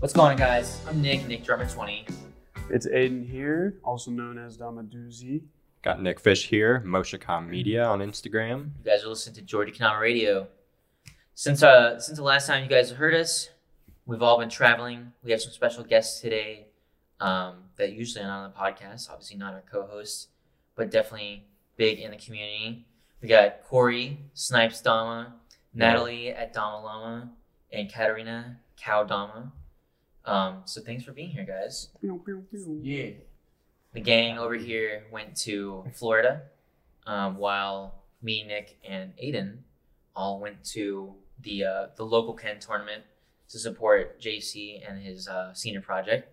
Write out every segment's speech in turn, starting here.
What's going on, guys? I'm Nick, Nick Drummer 20. It's Aiden here, also known as Damaduzi. Got Nick Fish here, Moshacom Media on Instagram. You guys are listening to Georgia Kendama Radio. Since uh since the last time you guys heard us, we've all been traveling. We have some special guests today um, that usually are not on the podcast. Obviously, not our co-hosts, but definitely big in the community. We got Corey Snipes Dama, Natalie at Dama Lama, and Katarina Cow Dama. Um, so thanks for being here, guys. Yeah. The gang over here went to Florida, um, while me, Nick, and Aiden all went to the uh, the local Ken tournament to support JC and his uh, senior project.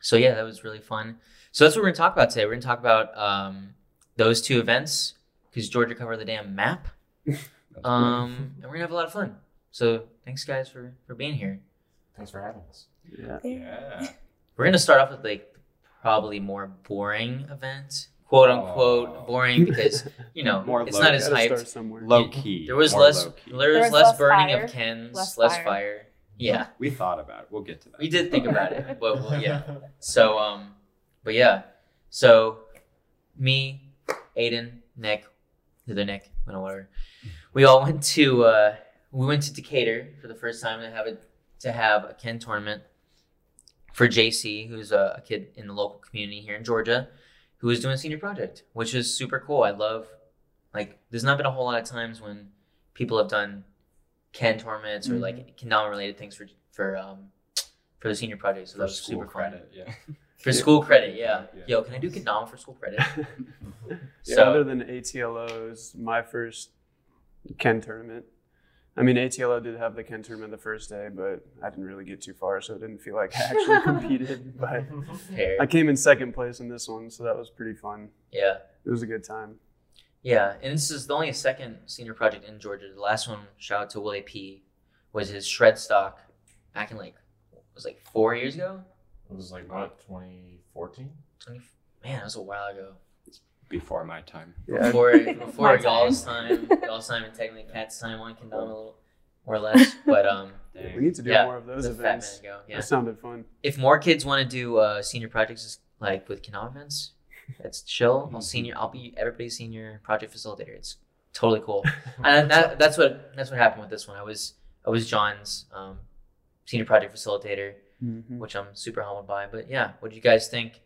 So yeah, that was really fun. So that's what we're gonna talk about today. We're gonna talk about um, those two events because Georgia covered the damn map, um, and we're gonna have a lot of fun. So thanks, guys, for for being here. Thanks for having us. Yeah. Yeah. We're gonna start off with like probably more boring event, quote unquote Oh. boring because you know More it's low- not as Gotta hyped. somewhere. Low key. There was more less there was There was less, less burning fire, of Kens, less, less fire. fire. Yeah, We thought about it. We'll get to that. we did think about it, but well, yeah. So um, but yeah, so me, Aiden, Nick, the other Nick, I don't know whatever. We all went to uh, we went to Decatur for the first time to have a to have a Ken tournament for JC, who's a, a kid in the local community here in Georgia, who is doing a senior project, which is super cool. I love like there's not been a whole lot of times when people have done Ken tournaments or like kendama related things for for um for the senior project. So For that was school super fun. credit. Yeah. For school credit, yeah. Yeah. Yo, can I do kendama for school credit? yeah, So- other than ATLOs, my first Ken tournament. I mean, ATLO did have the Ken tournament the first day, but I didn't really get too far, so it didn't feel like I actually competed. But Fair. I came in second place in this one, so that was pretty fun. Yeah. It was a good time. Yeah, and this is the only second senior project in Georgia. The last one, shout out to Willie P, was his shred stock back in like it was like four years ago. It was like what, 2014? Twenty man, that was a while ago. Before my time. Yeah, Before before My y'all's time, y'all's time and technically Cat's time on Kendama a little more or less. But um we need to do yeah, more of those it was a fat events. minute ago. Yeah. That sounded fun. If more kids want to do uh, senior projects like with Kendama events, that's chill. I'll senior I'll be everybody's senior project facilitator. It's totally cool. and that, that's what that's what happened with this one. I was I was John's um, senior project facilitator, Mhm. which I'm super humbled by. But yeah, what do you guys think?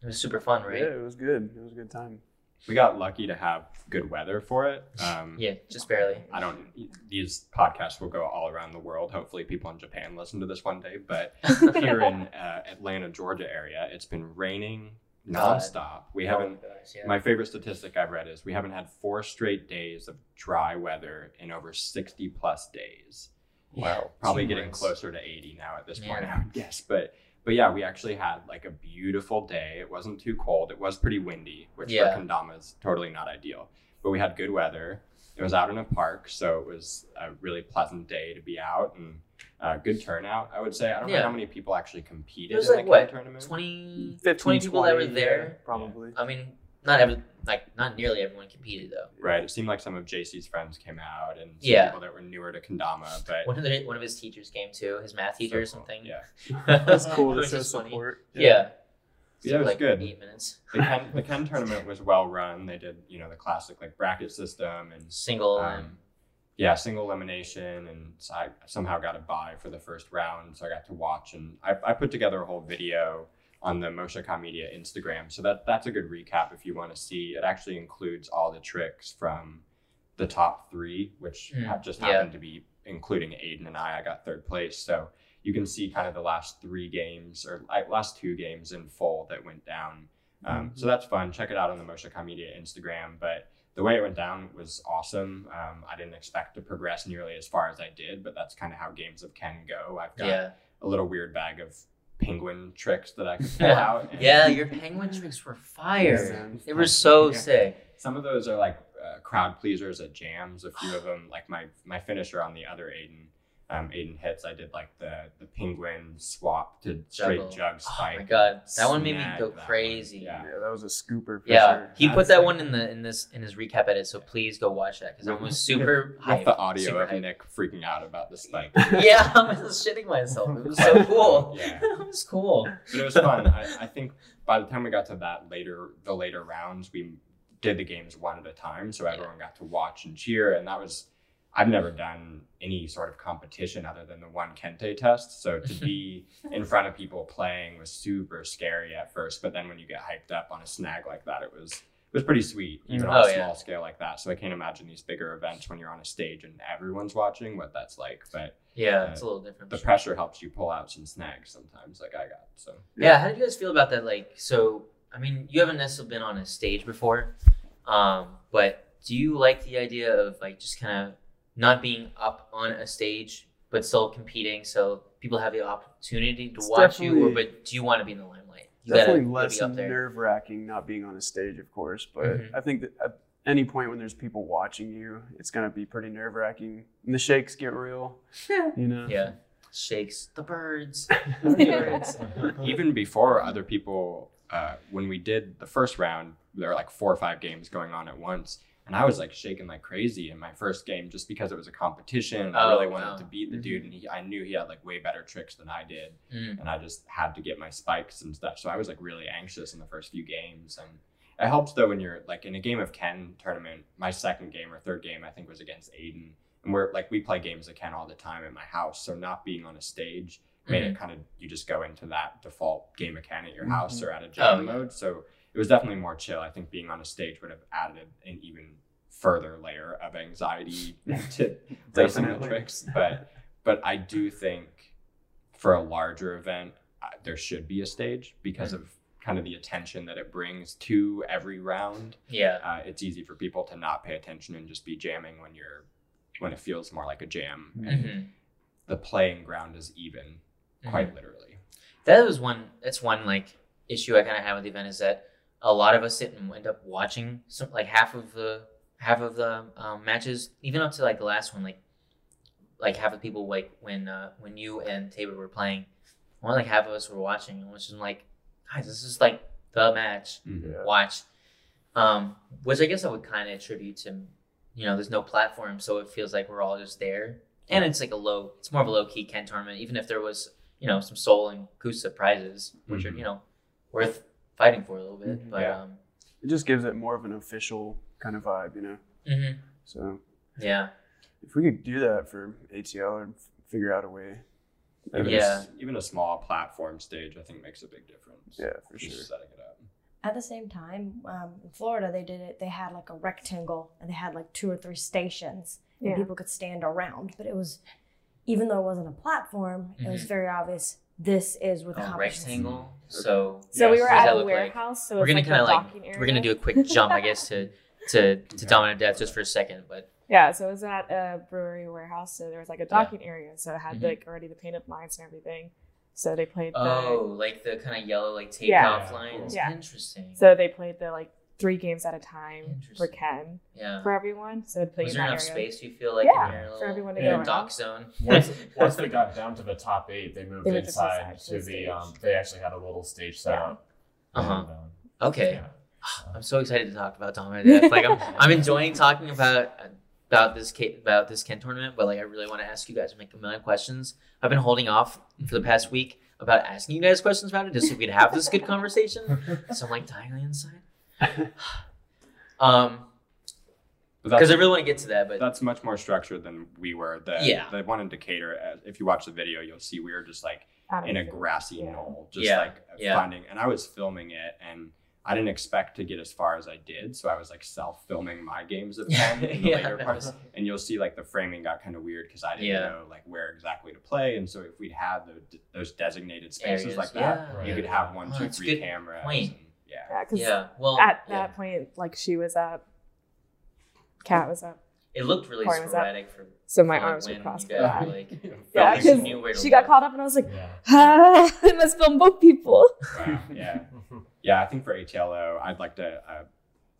You, it was super fun, right? Yeah, it was good. It was a good time. We got lucky to have good weather for it. Um, Yeah, just barely. I don't. These podcasts will go all around the world. Hopefully, people in Japan listen to this one day. But here in uh, Atlanta, Georgia area, it's been raining God. nonstop. We haven't. Oh my gosh, yeah. My favorite statistic I've read is we haven't had four straight days of dry weather in over 60 plus days. Yeah. Probably getting months. closer to 80 now at this point, I would guess. But but yeah, we actually had like a beautiful day. It wasn't too cold. It was pretty windy, which Yeah. for kendama is totally not ideal. But we had good weather. It was out in a park, so it was a really pleasant day to be out and uh, good turnout. I would say. I don't Yeah. know how many people actually competed It was in like the what, tournament. 20, 15, 20 people that were there. yeah, probably. I mean, not every like not nearly everyone competed though. Right. It seemed like some of JC's friends came out and some Yeah. people that were newer to kendama, but One of the, one of his teachers came too, his math teacher or So cool. something. Yeah. That's cool to Which show is funny. support. Yeah. Yeah, it was like good. Eight minutes. The Ken, the Ken tournament was well run. They did, you know, the classic like bracket system and Single um, and yeah, single elimination, and so I somehow got a bye for the first round, so I got to watch, and I, I put together a whole video on the Moshaka Media Instagram, so that that's a good recap if you want to see. It actually includes all the tricks from the top three, which Mm, ha- just yeah. happened to be including Aiden and I. I got third place, so you can see kind of the last three games or last two games in full that went down. Um, so that's fun. Check it out on the Moshaka Media Instagram, but the way it went down was awesome. Um, I didn't expect to progress nearly as far as I did, but that's kind of how games of Ken go. I've got yeah. a little weird bag of penguin tricks that I could pull out. and Yeah, your penguin tricks were fire. They were so Yeah. sick. Some of those are like uh, crowd pleasers at jams. A few of them, like my my finisher on the other Aiden, um, Aiden hits, I did like the the penguin swap to straight Juggle. jug spike. Oh my god, that one made me Snagged go that one. crazy. Yeah. Yeah, that was a scooper for Yeah, sure. he put That's that like- one in the in this in his recap edit, so please go watch that because I was super With hyped. the audio super of hyped. Nick freaking out about the spike. Yeah, I was shitting myself. It was so cool. Yeah. it was cool. but it was fun. I, I think by the time we got to that later, the later rounds, we did the games one at a time, so everyone got to watch and cheer, and that was. I've never done any sort of competition other than the one Kente test, so to be in front of people playing was super scary at first, but then when you get hyped up on a snag like that, it was it was pretty sweet, even on Oh, a yeah. small scale like that. So I can't imagine these bigger events when you're on a stage and everyone's watching what that's like, but Yeah, Uh, it's a little different. the pressure helps you pull out some snags sometimes, like I got. So Yeah, how did you guys feel about that? Like, so I mean, you haven't necessarily been on a stage before, um, but do you like the idea of like just kind of not being up on a stage but still competing, so people have the opportunity to It's watch you, or but do you want to be in the limelight? You Definitely gotta, less be up nerve wracking not being on a stage, of course. But Mhm. I think that at any point when there's people watching you, it's gonna be pretty nerve wracking. And the shakes get real, you know. Yeah, shakes the birds. even before other people, uh, when we did the first round, there were like four or five games going on at once. And I was like shaking like crazy in my first game just because it was a competition. And I Oh, really wanted wow. to beat the dude, and he, I knew he had like way better tricks than I did. Mm. And I just had to get my spikes and stuff. So I was like really anxious in the first few games. And it helps though when you're like in a game of Ken tournament. My second game or third game, I think, was against Aiden. And we're like, we play games of Ken all the time at my house. So not being on a stage made Mm-hmm. it kind of you just go into that default game of Ken at your house or at a Oh, jam yeah. mode. So it was definitely more chill. I think being on a stage would have added an even further layer of anxiety to placing the tricks. But but I do think for a larger event, uh, there should be a stage because of kind of the attention that it brings to every round. Yeah, Uh, it's easy for people to not pay attention and just be jamming when you're when it feels more like a jam. And Mhm. the playing ground is even, quite literally. that was one. That's one like issue I kind of have with the event is that a lot of us sit and end up watching some like half of the half of the um, matches, even up to like the last one, like like half of people like when uh, when you and Tabor were playing, only like half of us were watching, and was just like, guys, this is like the match. Yeah. Watch, um, which I guess I would kind of attribute to, you know, there's no platform, so it feels like we're all just there, and it's like a low, it's more of a low key Ken tournament, even if there was, you know, some Sol and Kusa prizes, which are Mhm. you know, worth fighting for a little bit, Mhm. but Yeah. um, It just gives it more of an official kind of vibe, you know. mhm. So yeah, if we could do that for ATL and figure out a way, that'd be- Yeah. Even a small platform stage, I think, makes a big difference. yeah, for Just sure. setting it up. At the same time, um, in Florida, they did it. They had like a rectangle, and they had like two or three stations, and people could stand around. But it was, even though it wasn't a platform, it was Mhm. very obvious. This is where the a rectangle. So So we were What does at that a look like? warehouse, so we're gonna like kind of like docking we're gonna do a quick jump, I guess, to to to dominant death just for a second, but Yeah, so it was at a brewery warehouse, so there was like a docking area, so it had Mhm. like already the painted lines and everything. So they played the oh, like the kind of yellow like taped Yeah. off lines. Yeah. Interesting. so they played the like three games at a time for Ken yeah. for everyone. So they'd play Was in there that enough area. space you feel like Yeah, in your for everyone to go your around. dock zone? Once, once they got down to the top eight, they moved They moved to the inside to to the the. stage. Um, they actually had a little stage set Yeah. up. Uh-huh. And, um, Okay. yeah. I'm so excited to talk about Dominant Death. Like I'm, I'm enjoying talking about about this about this Ken tournament, but like I really want to ask you guys make a million questions. I've been holding off for the past week about asking you guys questions about it, just so we could have this good conversation. So I'm like dying on inside. Um, because I really want to get to that, but that's much more structured than we were. The, Yeah. The one in Decatur, uh, if you watch the video, you'll see we were just like Out in a grassy Yeah. knoll, just Yeah, like yeah. finding. And I was filming it, and I didn't expect to get as far as I did, so I was like self-filming my games of Ken in the Yeah, later parts. And you'll see like the framing got kind of weird because I didn't Yeah. know like where exactly to play, and so if we'd had the, those designated spaces Areas, like that, yeah. you Right. could have one, Oh, two, that's a three good cameras. point. and- yeah. Yeah, because yeah. Well, at yeah. that point, like she was up, Cat was up, it looked really Corn sporadic for so my like, arms were when crossed you guys like, Yeah, filming, because you knew where to she got caught up, and I was like, Yeah. ah, I must film both people. Wow, yeah. Yeah, I think for ATLO, I'd like to. Uh,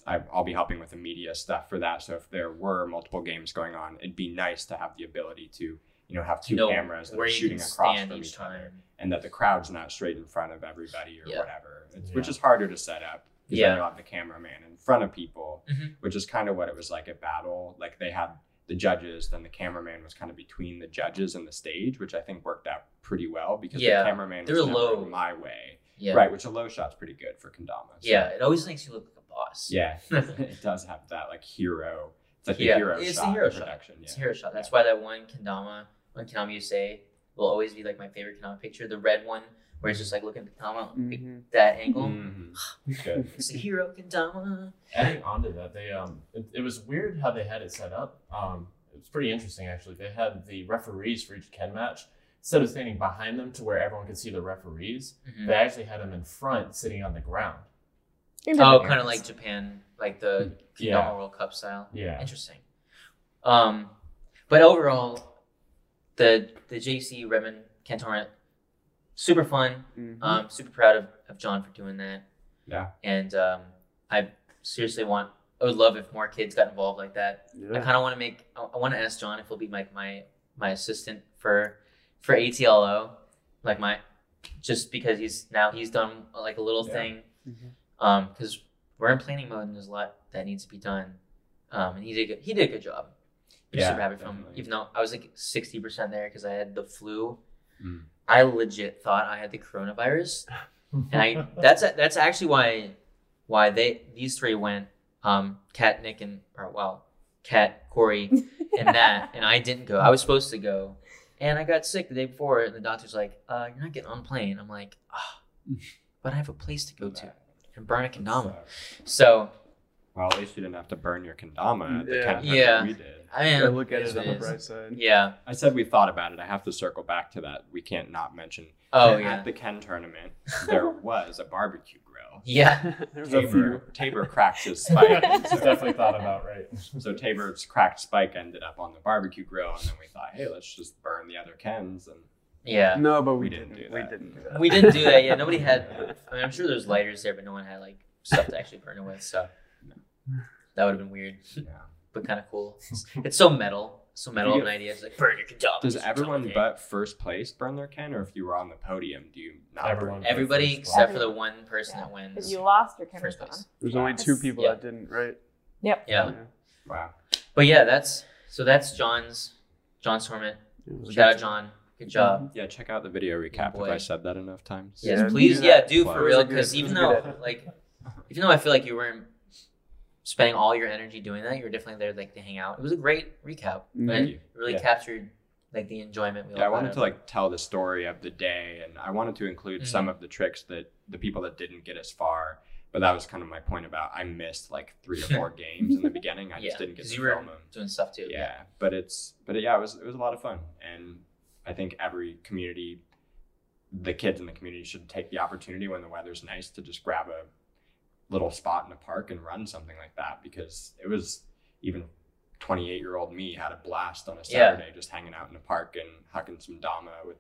I, I'll be helping with the media stuff for that. So if there were multiple games going on, it'd be nice to have the ability to you know have two know cameras that are shooting across stand from each each other, time. And that the crowd's not straight in front of everybody or Yeah. whatever, it's, which is harder to set up. Because Yeah. then you'll have the cameraman in front of people, Mhm. which is kind of what it was like at battle. Like they had the judges, then the cameraman was kind of between the judges and the stage, which I think worked out pretty well because Yeah. the cameraman They was never low. my way. Yeah. Right, which a low shot's pretty good for Kendama. so- Yeah. It always makes you look like a boss. Yeah. it does have that like hero. It's like the Yeah, hero it's the hero in shot. production. It's a hero shot. That's why that one kendama, one kendama you say, will always be like my favorite kendama picture. The red one, where it's just like looking at the kendama, like, Mhm. that angle. Mhm. Good. It's a hero kendama. Adding on to that, they um, it, it was weird how they had it set up. Um, it was pretty interesting actually. They had the referees for each Ken match instead of standing behind them to where everyone could see the referees. Mhm. They actually had them in front, sitting on the ground. Oh, kind of like Japan, like the kendama Yeah. World Cup style. Yeah. Interesting. Um, but overall, the the JC Redmond Ken tournament, super fun. Mhm. Um, super proud of, of John for doing that. Yeah. And um, I seriously want. I would love if more kids got involved like that. I kind of want to make. I, I want to ask John if he'll be like my my assistant for for ATLO, like my, just because he's now he's done like a little Yeah. thing. Mhm. Um, because we're in planning mode and there's a lot that needs to be done. Um, and he did good, he did a good job. Yeah, super happy for him. Even though I was like sixty percent there because I had the flu. Mm. I legit thought I had the coronavirus, and I that's that's actually why why they these three went. Um, Kat, Nick, and or well, Kat, Corey, and Nat, and I didn't go. I was supposed to go, and I got sick the day before, and the doctor's like, uh, "You're not getting on plane." I'm like, oh, but I have a place to go to and burn a kendama. So Well, at least you didn't have to burn your kendama at the Yeah. Ken tournament Yeah. we did. I mean, Yeah, look at is it on the bright side. Yeah. I said we thought about it. I have to circle back to that. We can't not mention. Oh yeah. At the Ken tournament, there was a barbecue grill. Yeah. There's a Tabor, few. Tabor cracked his spike. It's definitely thought about right. So Tabor's cracked spike ended up on the barbecue grill, and then we thought, hey, let's just burn the other Kens. And Yeah. No, but we, We didn't. didn't do We that. didn't do that. We didn't do that. Yeah. Nobody had. I mean, I'm sure there's lighters there, but no one had like stuff to actually burn it with. So that would have been weird, yeah. but kind of cool. It's so metal. So metal of an idea. It's like burn your kendama. Does everyone okay. but first place burn their Ken, or if you were on the podium, do you not? burn Everyone. it? Everybody First except for the one person that If wins. you lost your camera First place. There's only two people Yeah. that didn't, right? Yep. Yeah. Wow. But yeah, that's so that's John's John's tournament. It was a Shout out John. Good job. Mm-hmm. Yeah, check out the video recap. Boy. I said that enough times? Yes, Yeah, please. do Yeah, do Wow. for real. Because it even was a though, good like, even though I feel like you weren't spending all your energy doing that, you were definitely there, like, to hang out. It was a great recap. Mhm. Right? Thank you. It really Yeah. captured like the enjoyment. We all Yeah, I wanted to like tell the story of the day, and I wanted to include some Mm-hmm. of the tricks that the people that didn't get as far. But that was kind of my point about I missed like three or four games in the beginning. I yeah, just didn't get to you were film them. doing stuff too. Yeah, but it's but yeah, it was it was a lot of fun, and I think every community, the kids in the community should take the opportunity when the weather's nice to just grab a little spot in a park and run something like that because it was even 28 year old me had a blast on a Yeah. Saturday just hanging out in a park and hucking some dama with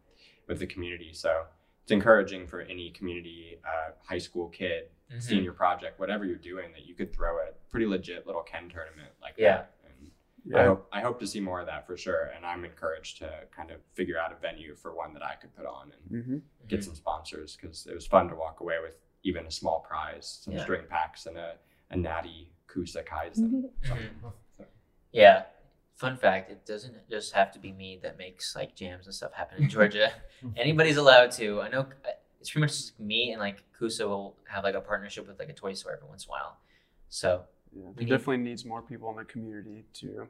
with the community. So it's encouraging for any community uh, high school kid Mhm. senior project, whatever you're doing, that you could throw a pretty legit little Ken tournament like Yeah. that. And I Yeah. hope I hope to see more of that for sure. And I'm encouraged to kind of figure out a venue for one that I could put on and hmm get some sponsors because it was fun to walk away with even a small prize, some Yeah. string packs, and a, a natty Kusa Kaizen. Mhm. Yeah. Fun fact: It doesn't just have to be me that makes like jams and stuff happen in Georgia. Anybody's allowed to. I know uh, it's pretty much just me and like Kusa will have like a partnership with like a toy store every once in a while. So Yeah, We there need- definitely needs more people in the community to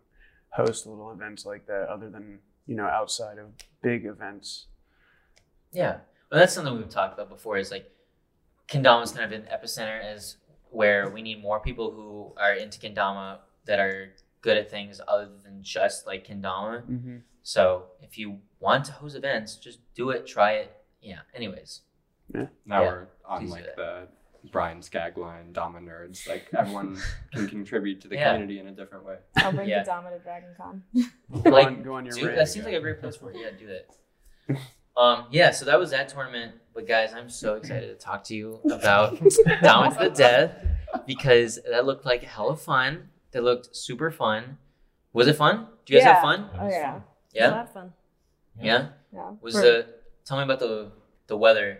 host little events like that, other than you know outside of big events. yeah, well, that's something we've talked about before. Is like kendama is kind of an epicenter as where we need more people who are into kendama that are good at things other than just like kendama. Mm-hmm. So if you want to host events, just do it, try it. Yeah. Anyways. Yeah. Now Yeah, we're on please like the Brian Skagline Dama nerds. Like everyone can contribute to the Yeah. community in a different way. I'll bring Yeah. the Dama to Dragon Con. Go, Like, on, go on your Dude, that seems like a great place for you. Yeah, do that. Um, yeah, so that was that tournament. But guys, I'm so excited to talk to you about Dama to the Death because that looked like hella fun. That looked super fun. Was it fun? Do you guys have fun? Oh yeah. A Yeah. lot fun. Yeah. Yeah. Was For- the tell me about the the weather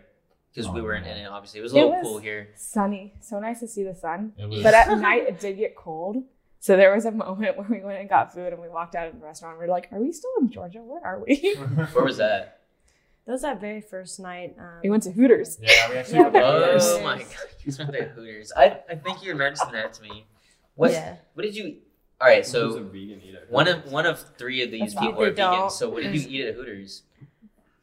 because we Oh, were in it. Obviously, it was a little was- cool here. sunny? So nice to see the sun. Was, But at night it did get cold. So there was a moment where we went and got food and we walked out of the restaurant. And we were like, "Are we still in Georgia? Where are we?" Where was that? That was that very first night. Um, we went to Hooters. yeah, we actually Yeah, went to Oh, Hooters. Oh my god, you went to Hooters. I I think you mentioned that to me. What Yeah. what did you? Eat? All right, so one of one of three of these That's people are right. They vegan. So what did you eat at Hooters?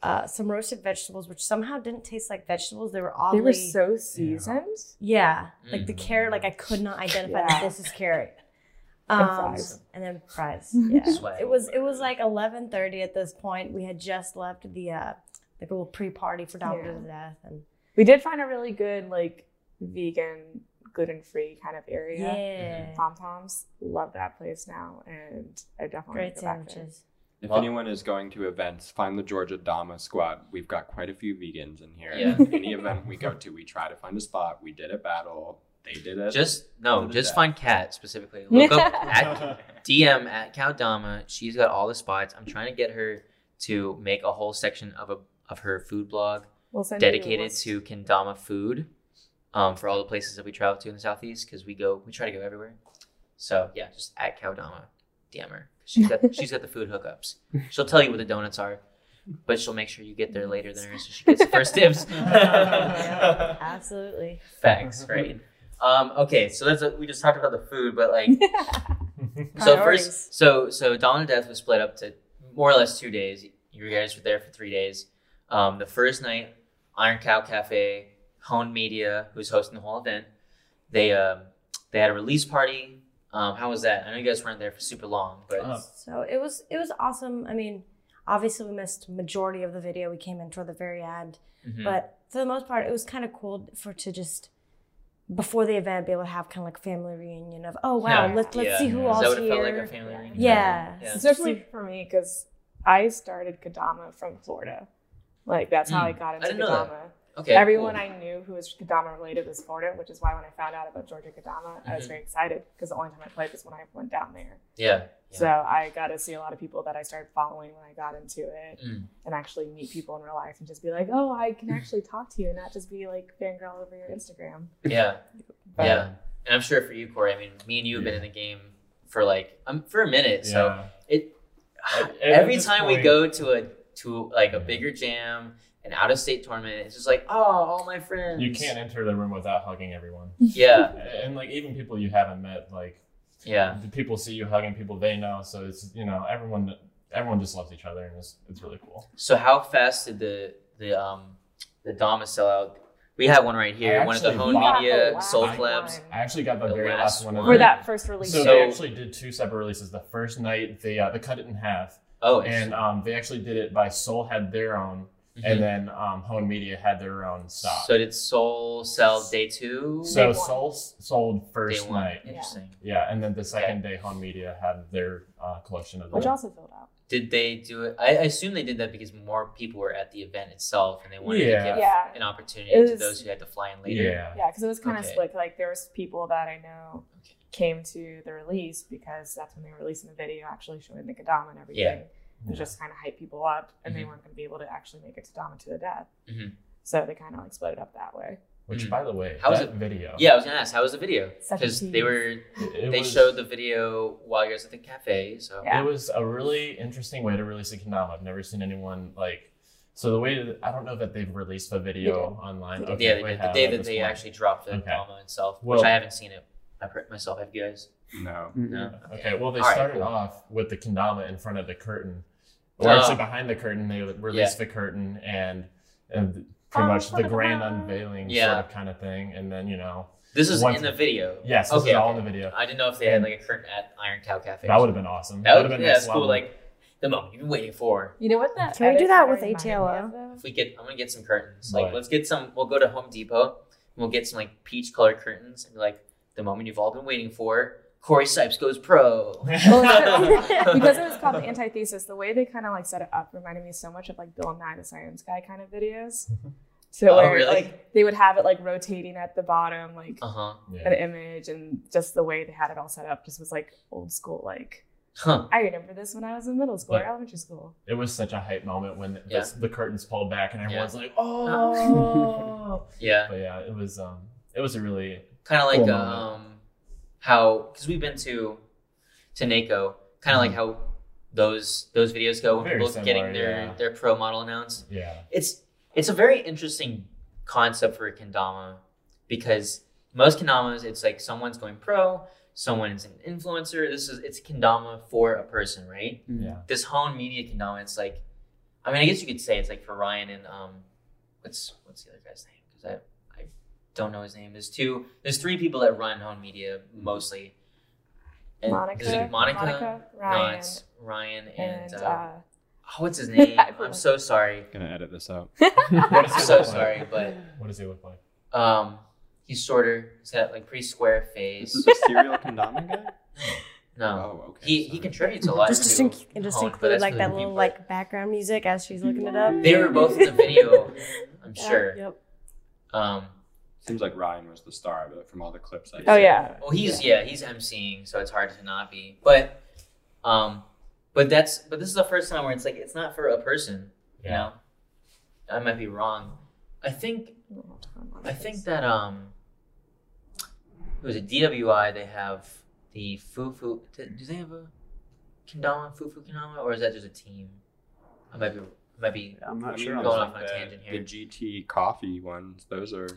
uh, some roasted vegetables, which somehow didn't taste like vegetables. They were all They were so seasoned. yeah, like Mm. the carrot. Like I could not identify Yeah. that this is carrot. And Um, fries. and then fries. Yeah, it was it was like eleven thirty at this point. We had just left the uh, like a little pre party for Dom Yeah. to Death, and We did find a really good like vegan, gluten free kind of area. yeah, mm-hmm. Tom Tom's. Love that place now, and I definitely great wanna go back there. sandwiches. If Well- anyone is going to events, find the Georgia Dama Squad. We've got quite a few vegans in here. Yeah. Any event we go to, we try to find a spot. We did a battle. They did it. Just no, just find Kat specifically. Look up at DM at Cow Dama. She's got all the spots. I'm trying to get her to make a whole section of a of her food blog We'll send you a dedicated to Kendama food, um, for all the places that we travel to in the southeast because we go we try to go everywhere. So yeah, just at Cowdama, DM her. She's got she's got the food hookups. She'll tell you what the donuts are, but she'll make sure you get there later than her so she gets the first dibs. Absolutely. Facts, right? Um, okay, so that's a, we just talked about the food, but like so Priorities. first, so so Dawn of Death was split up to more or less two days. You guys were there for three days. Um, the first night, Iron Cow Cafe, Hone Media, who's hosting the whole event, they um, they had a release party. Um, how was that? I know you guys weren't there for super long, but Uh, So it was it was awesome. I mean, obviously we missed majority of the video. We came in toward the very end, mhm. but for the most part, it was kind of cool for to just before the event be able to have kind of like a family reunion of oh wow Yeah. let's let's Yeah. see who Is all's that it here. felt like a family reunion? Yeah. Yeah. especially for me because I started Kendama from Florida. Like that's how Mm. I got I into didn't know that. Kendama. okay, Everyone cool. I knew who was Kendama related was Florida, which is why when I found out about Georgia Kendama, I was Mhm. very excited because the only time I played was when I went down there. yeah, yeah. So I got to see a lot of people that I started following when I got into it, Mm. and actually meet people in real life and just be like, oh, I can actually talk to you, and not just be like fangirl over your Instagram. yeah. But yeah, and I'm sure for you, Corey. I mean, me and you have been in the game for like um for a minute. So it At- at every this time we go to a to like a bigger jam, an out of state tournament, it's just like oh, all my friends. You can't enter the room without hugging everyone. Yeah, And like even people you haven't met, like yeah, the people see you hugging people they know. So it's you know everyone everyone just loves each other and it's it's really cool. So how fast did the the um the Dama sell out? We had one right here. One of the actually Hone Media Sol one. Collabs. I actually got the, The very last last one. one. For that first release, So So- they actually did two separate releases. The first night they uh, they cut it in half, Oh, and um, they actually did it by Sol had their own, mhm. and then um, Hone Media had their own stock. so did Sol sell day two? So Day. Sol s- sold first one. night, Interesting. yeah, and then the second day Hone Media had their uh, collection of which them. also filled out. Did they do it? I, I assume they did that because more people were at the event itself, and they wanted Yeah. to give Yeah. an opportunity It to those who had to fly in later. Yeah, Yeah, because it was kind of Okay. split. Like there was people that I know Okay. Came to the release because that's when they were releasing the video, actually showing the Kendama and everything. Yeah. To just kind of hype people up, and they Mhm. weren't going to be able to actually make it to Dama to the death. Mhm. So they kind of like split it up that way. Which, Mm. by the way, How was that it- video? Yeah, I was gonna ask, how was the video? Because they were it, it they was, showed the video while you guys at the cafe. So Yeah. It was a really interesting way to release a Kendama. I've never seen anyone like. So the way that I don't know that they've released a video online. Okay, yeah, they did. the day that they point. actually dropped the Okay. drama itself, Well- which I haven't seen it I per- myself. Have you guys? No. No. Okay, well they All right, started cool. off with the kendama in front of the curtain, or Oh. actually behind the curtain. They released the curtain and and oh, pretty Oh, much the grand unveiling Yeah. sort of kind of thing, and then you know This is Once- in the video. yes, this okay, is all okay. in the video. I didn't know if they had like a curtain at Iron Cow Cafe. That would have been awesome. That would would've been yeah, next that's cool. level. Like the moment you've been waiting for. You know what that? Can we do edit that with reminded me ATLO? of, though? If we get, I'm gonna get some curtains. Like Right. let's get some. We'll go to Home Depot. And we'll get some like peach colored curtains and be like the moment you've all been waiting for. Corey Sipes goes pro. Because it was called the antithesis, the way they kind of like set it up reminded me so much of like Bill Nye the Science Guy kind of videos. So Oh, where really? like they would have it like rotating at the bottom, like Uh huh. Yeah. an image, and just the way they had it all set up just was like old school, like Huh. I remember this when I was in middle school or elementary school. It was such a hype moment when the, Yeah. the curtains pulled back and everyone's like, Uh-huh. "Oh!" Yeah. but yeah, it was um, it was a really Kind of like Cool um, how because we've been to to NAKO, kind of like how those those videos go when Very people getting their yeah. their pro model announced. yeah. It's it's a very interesting concept for a kendama because most kendamas it's like someone's going pro, someone's an influencer. This is it's a kendama for a person, right? Yeah. This Hone Media kendama, it's like, I mean, I guess you could say it's like for Ryan and um, what's what's the other guy's name? Because I I don't know his name. There's two. There's three people that run Hone Media mostly. And Monica, there's like Monica, Monica, no, Ryan, it's Ryan and, and uh, uh, oh, what's his name? I I'm so sorry. Gonna edit this out. What I'm he so look like? sorry, but What does he look like? um, he's shorter. He's got like pretty square face. This is a serial kendama guy. No, Oh, okay. he he contributes a lot. Just, to just, inc- just Hone, include that's like that little people. like background music as she's looking it up. They were both in the video. I'm Yeah, sure. Yep. Um, Seems like Ryan was the star, but from all the clips I oh see. yeah, well, he's yeah, he's emceeing, so it's hard to not be. But, um, but that's but this is the first time where it's like it's not for a person. You Yeah. know, I might be wrong. I think I think that um, it was a DWI. They have the Fufu. Do they have a kendama Fufu kendama, or is that just a team? I might be I might be. I'm not sure. mean, on Going that. off on a the, tangent here. The GT coffee ones, those are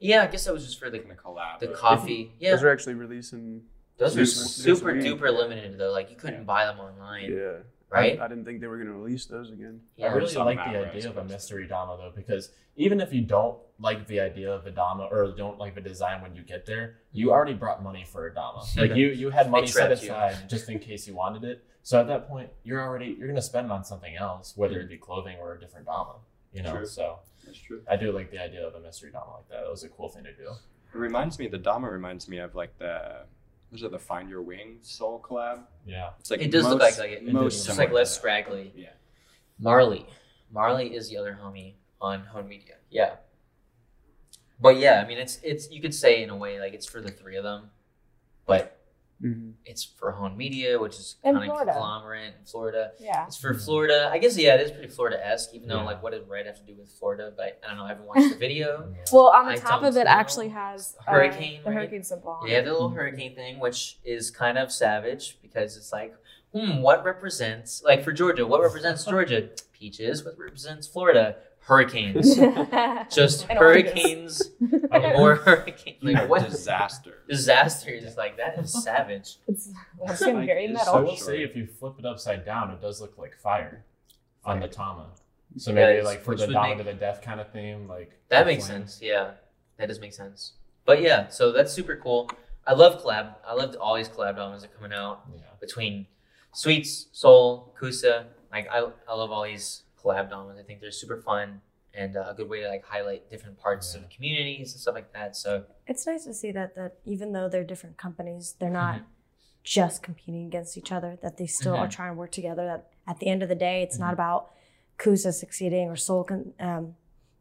Yeah, I guess that was just for the gonna collab. the but- coffee. Yeah, Those are actually releasing. Those are This- this super duper limited though. Like you couldn't buy them online, Yeah. right? I, I didn't think they were gonna release those again. Yeah. I really Some like the Rice idea of a mystery Dama though, because even if you don't like the idea of a Dama or don't like the design when you get there, you mm-hmm. already brought money for a Dama. Like you you had money set trapped you. aside just in case you wanted it. So at that point, you're already you're gonna spend on something else, whether it be clothing or a different Dama. You know, True. so That's true. I do like the idea of a mystery Dama like that. That was a cool thing to do. It reminds me. The Dama reminds me of like the. Was it the Find Your Wing Sol collab? Yeah. It's like It does look like, like it. most It's just like less scraggly. Yeah. Marley, Marley is the other homie on Home Media. Yeah, but yeah, I mean it's it's you could say in a way like it's for the three of them, but Mm-hmm. it's for Home Media, which is kind of conglomerate in Florida. yeah. It's for Florida. I guess yeah, it is pretty Florida esque. Even though Yeah. like what does Red have to do with Florida? But I don't know. I haven't watched the video. Well, on the I top of it know. actually has uh, Hurricane, the right? hurricane symbol. on They have it. the little hurricane thing, which is kind of savage because it's like, hmm, what represents like for Georgia? What represents Georgia? Peaches. What represents Florida? Hurricanes. Just And hurricanes Okay. or hurricanes. You Like what disaster. disasters? Like that is savage. It's once Like, very it's metal. I so will short. say if you flip it upside down, it does look like fire on the Tama. So maybe it's- like for the would Dama make- to the death kind of theme, like That makes flames. sense. Yeah, that does make sense. But yeah, so that's super cool. I love collab. I loved all these collab albums that are coming out Yeah. between Sweets, Sol, Kusa. Like I, I love all these collab dramas. I think they're super fun and uh, a good way to like highlight different parts Yeah. of communities and stuff like that. So It's nice to see that that even though they're different companies, they're not Mm-hmm. just competing against each other. That they still are Mhm. trying to work together. That at the end of the day, it's Mm-hmm. not about Kusa succeeding or Sol con- um,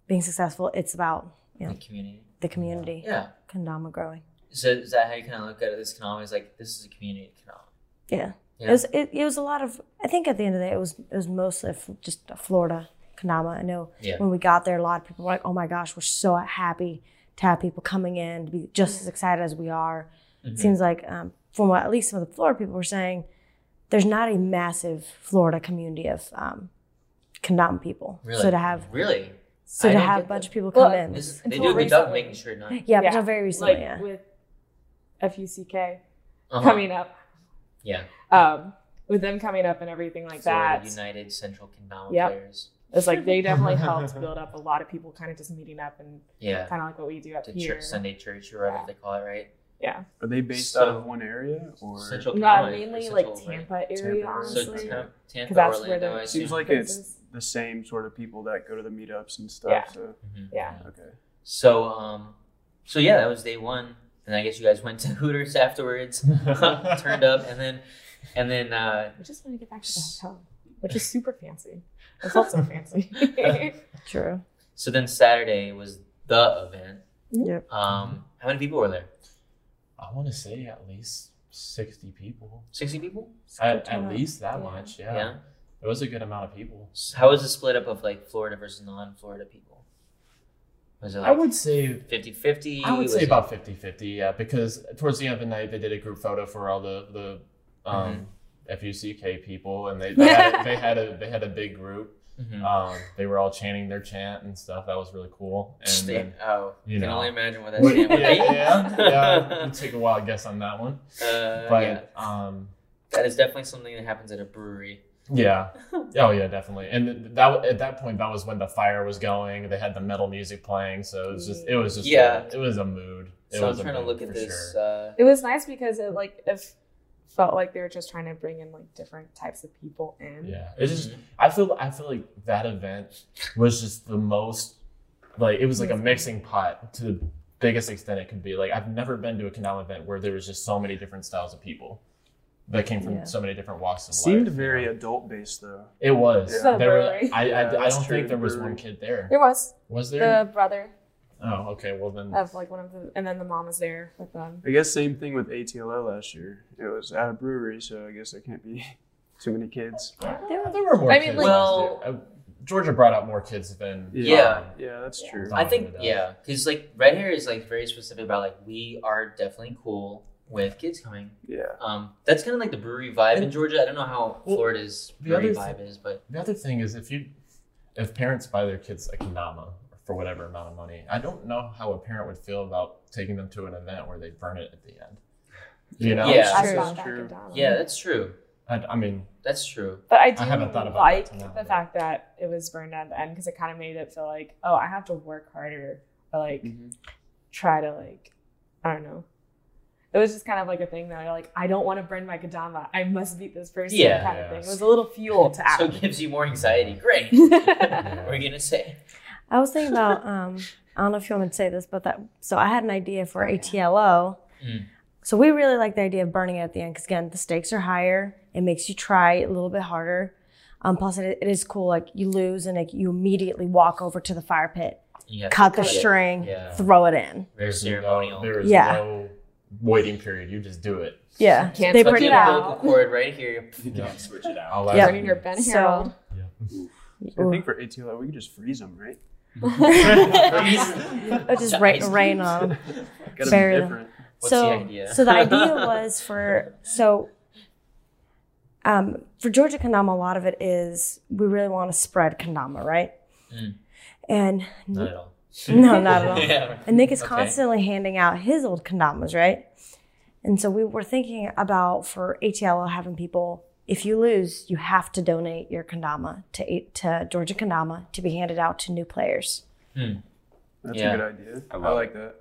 being successful. It's about you know the community. the community, Yeah. Kendama growing. So is that how you kind of look at it? This economy is like this is a community economy. Yeah. Yeah. It was it, it was a lot of I think at the end of the day it was it was mostly just a Florida Kendama. I know Yeah. when we got there a lot of people were like, Oh my gosh, we're so happy to have people coming in to be just as excited as we are. Mhm. It seems like um, from what at least some of the Florida people were saying, there's not a massive Florida community of um, Kendama people. Really? So to have Really? so I to have a bunch that. of people Well, come in. This, Until they do a good job of making sure not. yeah, Yeah, until very recently, like yeah. with FUCK Uh-huh. coming up, Yeah. um, with them coming up and everything like Florida that, United Central Kendama Yep. players. it's like they definitely helped build up a lot of people kind of just meeting up and Yeah. kind of like what we do up The here. church, Sunday church or whatever Yeah. they call it, right? Yeah, Are they based So- out of one area or? Central not mainly or like Central, right? Tampa area, Tampa. So honestly. Tam- Tampa, 'Cause that's where Orlando, the- I Seems assume. like it's the same sort of people that go to the meetups and stuff. Yeah. So yeah. okay. So, um, so yeah, that was day one, and I guess you guys went to Hooters afterwards, turned up, and then, and then, uh, We just want to get back to the hotel, which is super fancy. It's also fancy. True. so then Saturday was the event. Yep. Um, how many people were there? I want to say at least sixty people. Sixty people. At, at least that Yeah. much, yeah. Yeah. It was a good amount of people. So How was the split up of like Florida versus non-Florida people? Was it I would say 50-50? I would say about 50-50, yeah, because towards the end of the night they did a group photo for all the the um, FUCK people, and they they had, they had a they had a big group. Mhm. Um, they were all chanting their chant and stuff. That was really cool. And then, oh, you you can only imagine what that yeah, stand would be. yeah, yeah. Take a wild guess on that one, Uh, but yeah, um, that is definitely something that happens at a brewery. Yeah, oh yeah, definitely. And that at that point, that was when the fire was going. They had the metal music playing, so it was just it was just Yeah. a, it was a mood. It So was I'm a trying to look at this. sure. Uh, It was nice because it like if felt like they were just trying to bring in like different types of people in. Yeah, it's just Mhm. I feel I feel like that event was just the most like it was like a mixing pot to the biggest extent it could be. Like I've never been to a Canal event where there was just so many different styles of people that came from Yeah. so many different walks of Seemed life. Seemed very know? adult based though. It was. Yeah. There were. Brewery. I I, Yeah, I don't true, think there was one kid there. There was Was there? the brother oh, okay. Well then. of like one of the, and then the mom was there with them. I guess same thing with ATLO last year. It was at a brewery, so I guess there can't be too many kids. there, were- there were more I mean, kids. like- Well- year. Uh, Georgia brought out more kids than. Yeah. Yeah, that's Yeah. true. I think yeah, because like Red Hare is like very specific about like we are definitely cool with kids coming. Yeah. Um, that's kind of like the brewery vibe in Georgia. I don't know how Well, Florida's the brewery other vibe is, but The other thing is if you if parents buy their kids a kendama for whatever amount of money, I don't know how a parent would feel about taking them to an event where they burn it at the end. You know? Yeah. I True. found True. yeah, that's true. I, I mean, That's true. But I do haven't thought about like that the fact that it was burned at the end because it kind of made it feel like, oh, I have to work harder or like Mhm. try to like, I don't know. It was just kind of like a thing that you're like, I don't want to burn my kendama. I must beat this person Yeah. kind of thing. It was a little fuel to act. So it gives you more anxiety. Great. What are you gonna say? I was thinking about um, I don't know if you want to say this, but that so I had an idea for ATLO. Mm. So we really like the idea of burning it at the end because again, the stakes are higher. It makes you try a little bit harder. Um, plus, it, it is cool. Like you lose and like you immediately walk over to the fire pit, You have to cut the cut it. string, Yeah. throw it in. Very there's ceremonial. No, there is Yeah. no waiting period. You just do it. Yeah, Can't they switch pretty it the out. umbilical cord right here. Yeah, switch it out. I'll Yeah. Burning your Ben So- Harold. I think for ATLO, we could just freeze them, right? It just rain, rain on. 'em. Gotta Fair be enough. What's so, the idea? so the idea was for so um, for Georgia Kendama, a lot of it is we really want to spread Kendama, right? Mm. And Not at all. No, not at all. yeah. And Nick is Okay. constantly handing out his old kendamas, right? And so we were thinking about for ATLO having people, if you lose, you have to donate your kendama to to Georgia Kendama to be handed out to new players. Hmm. That's Yeah. a good idea. I I, love like that.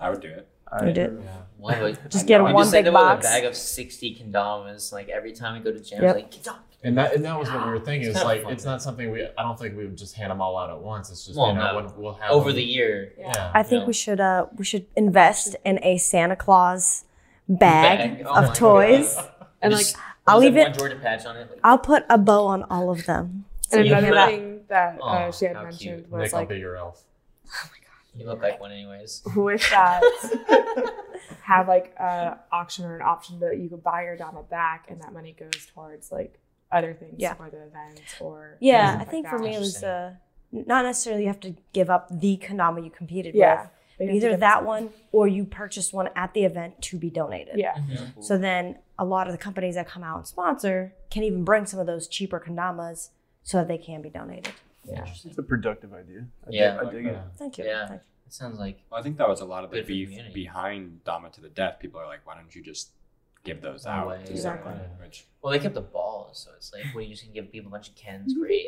I would do it. I You did. approve. Why would Just get we one just big box. a bag of sixty kendamas. Like every time we go to gym, Yep. like kendama. And that and that was what we were thinking. It's It's like it's not something we. I don't think we would just hand them all out at once. It's just Well, you know no. we'll have over them- the year. Yeah. I think Yeah. we should uh we should invest in a Santa Claus bag, Bag. Oh of toys. God. And like, I'll just leave it- Jordan patch on it. Like, I'll put a bow on all of them. So and another hear that? thing that Aw, uh, she had mentioned cute. was Nick, I'll like, be your elf. Oh my god, you look like one, anyways. with that, have like a auction or an option that you could buy your dama back, and that money goes towards like other things Yeah. for the event or Yeah, stuff I like think for that. me it was uh not necessarily you have to give up the kendama you competed yeah, with. But you have to Either that some- one or you purchased one at the event to be donated. Yeah, So then a lot of the companies that come out and sponsor can even bring some of those cheaper kendamas so that they can be donated. Yeah. It's a productive idea. I Yeah. dig, I dig it. Thank you. Yeah. Thank It sounds like Well, I think that was a lot of the the beef community. behind Dama to the Death. People are like, why don't you just give those No out way. Exactly. Which well, they kept the balls, so it's like, what are you just gonna give people a bunch of cans? Great.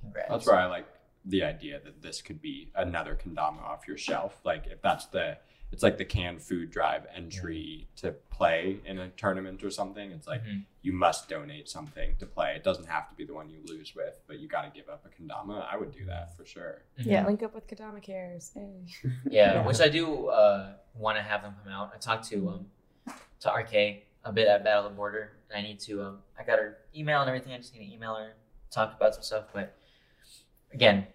Congrats. that's where I like the idea that this could be another kendama off your shelf. Like if that's the it's like the canned food drive entry to play in a tournament or something. It's like Mhm. you must donate something to play. It doesn't have to be the one you lose with, but you got to give up a kendama. I would do that for sure. Yeah. link up with Kendama Cares. Hey. Yeah, which I do uh, want to have them come out. I talked to um to RK a bit at Battle of the Border, and I need to um I got her email and everything. I just need to email her, talk about some stuff. But again,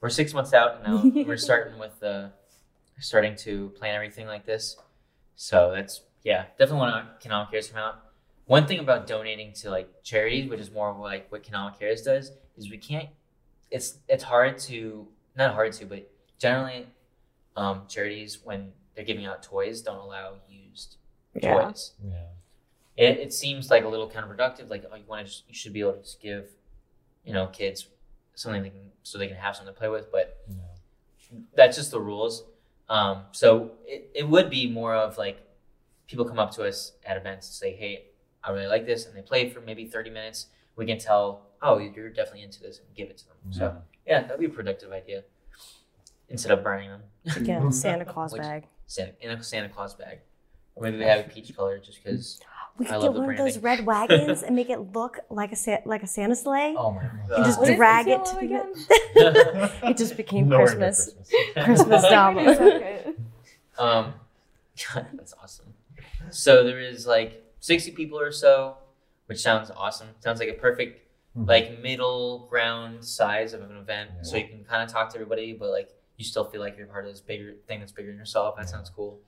we're six months out and now. we're starting with uh starting to plan everything like this, so that's yeah, definitely want to Kendama Cares come out. One thing about donating to like charities, which is more of like what Kendama Cares does, is we can't. It's it's hard to not hard to, but generally, um, charities when they're giving out toys don't allow used Yeah. toys. Yeah. It, it seems like a little counterproductive. Like oh, you want to, just, you should be able to just give, you know, kids something they can so they can have something to play with. But Yeah. that's just the rules. Um, so it, it would be more of like people come up to us at events and say, "Hey, I really like this," and they play for maybe thirty minutes. We can tell, "Oh, you're definitely into this," and give it to them. So yeah, that'd be a productive idea instead of burning them. Again, Santa Claus Which- bag. Santa, in a Santa Claus bag, or maybe they have a peach color just because. We could love get the one of those red wagons and make it look like a Sa- like a Santa sleigh. Oh my You just What is drag it to the again? It just became Nowhere Christmas. Christmas. Christmas Like, wait a drama. second. Um, that's awesome. So there is like 60 people or so, which sounds awesome. Sounds like a perfect Mhm. like middle ground size of an event, so you can kind of talk to everybody, but like you still feel like you're part of this bigger thing that's bigger than yourself. That Yeah. sounds cool.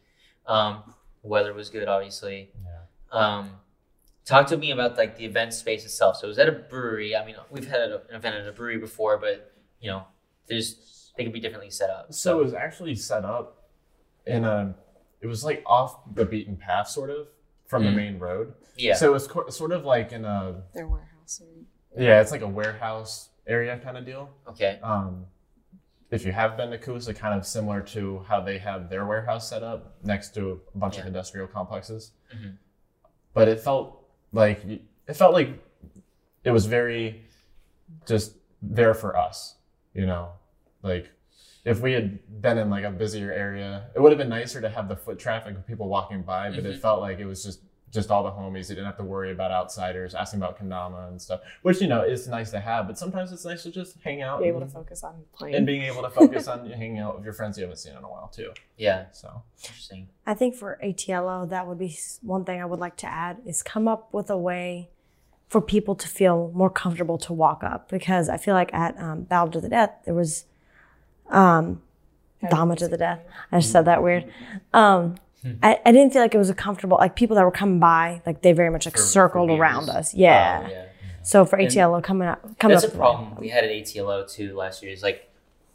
Um, the weather was good, obviously. Yeah. Um, talk to me about like the event space itself. So it was at a brewery. I mean, we've had an event at a brewery before, but you know, there's they could be differently set up. So it was actually set up in a. It was like off the beaten path, sort of, from the Mm. main road. yeah, So it was co- sort of like in a. Their warehouse. Yeah, it's like a warehouse area kind of deal. okay, Um, if you have been to Coosa, kind of similar to how they have their warehouse set up next to a bunch of industrial complexes. Mhm. But it felt like it felt like it was very just there for us, you know, like if we had been in like a busier area, it would have been nicer to have the foot traffic of people walking by, but Mhm. it felt like it was just just all the homies. You didn't have to worry about outsiders asking about Kendama and stuff, which you know is nice to have. But sometimes it's nice to just hang out Be able to focus on playing. and being able to focus on hanging out with your friends you haven't seen in a while too. yeah, So interesting. I think for ATLO, that would be one thing I would like to add is come up with a way for people to feel more comfortable to walk up because I feel like at um, Battle to the Death there was um, Dama to the Death. I just said that weird. Um, I, I didn't feel like it was a comfortable like people that were coming by like they very much like For- for circled beers. around us. Yeah. Oh, yeah. So for ATLO coming up, coming That's up with problem we had at ATLO too last year. Is like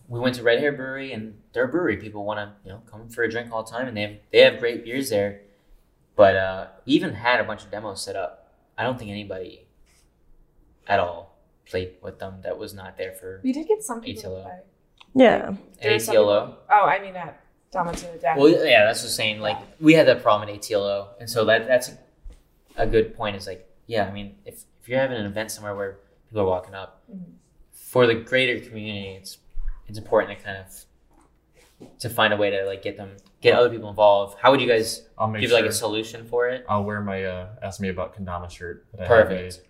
we went to Red Hare Brewery and they're a brewery. People want to you know come for a drink all the time, and they have they have great beers there. But uh, we even had a bunch of demos set up. I don't think anybody at all played with them that was not there for we did get some people. ATLO. Yeah. There ATLO. Oh, I mean at Dama to the Death. Well, yeah, that's just saying. Like we had that problem at ATLO, and so that that's a, a good point. Is like, yeah, I mean, if if you're having an event somewhere where people are walking up, Mhm. for the greater community, it's it's important to kind of to find a way to like get them get other people involved. How would you guys I'll make give sure like a solution for it? I'll wear my uh, ask me about Kendama shirt. That I have Perfect.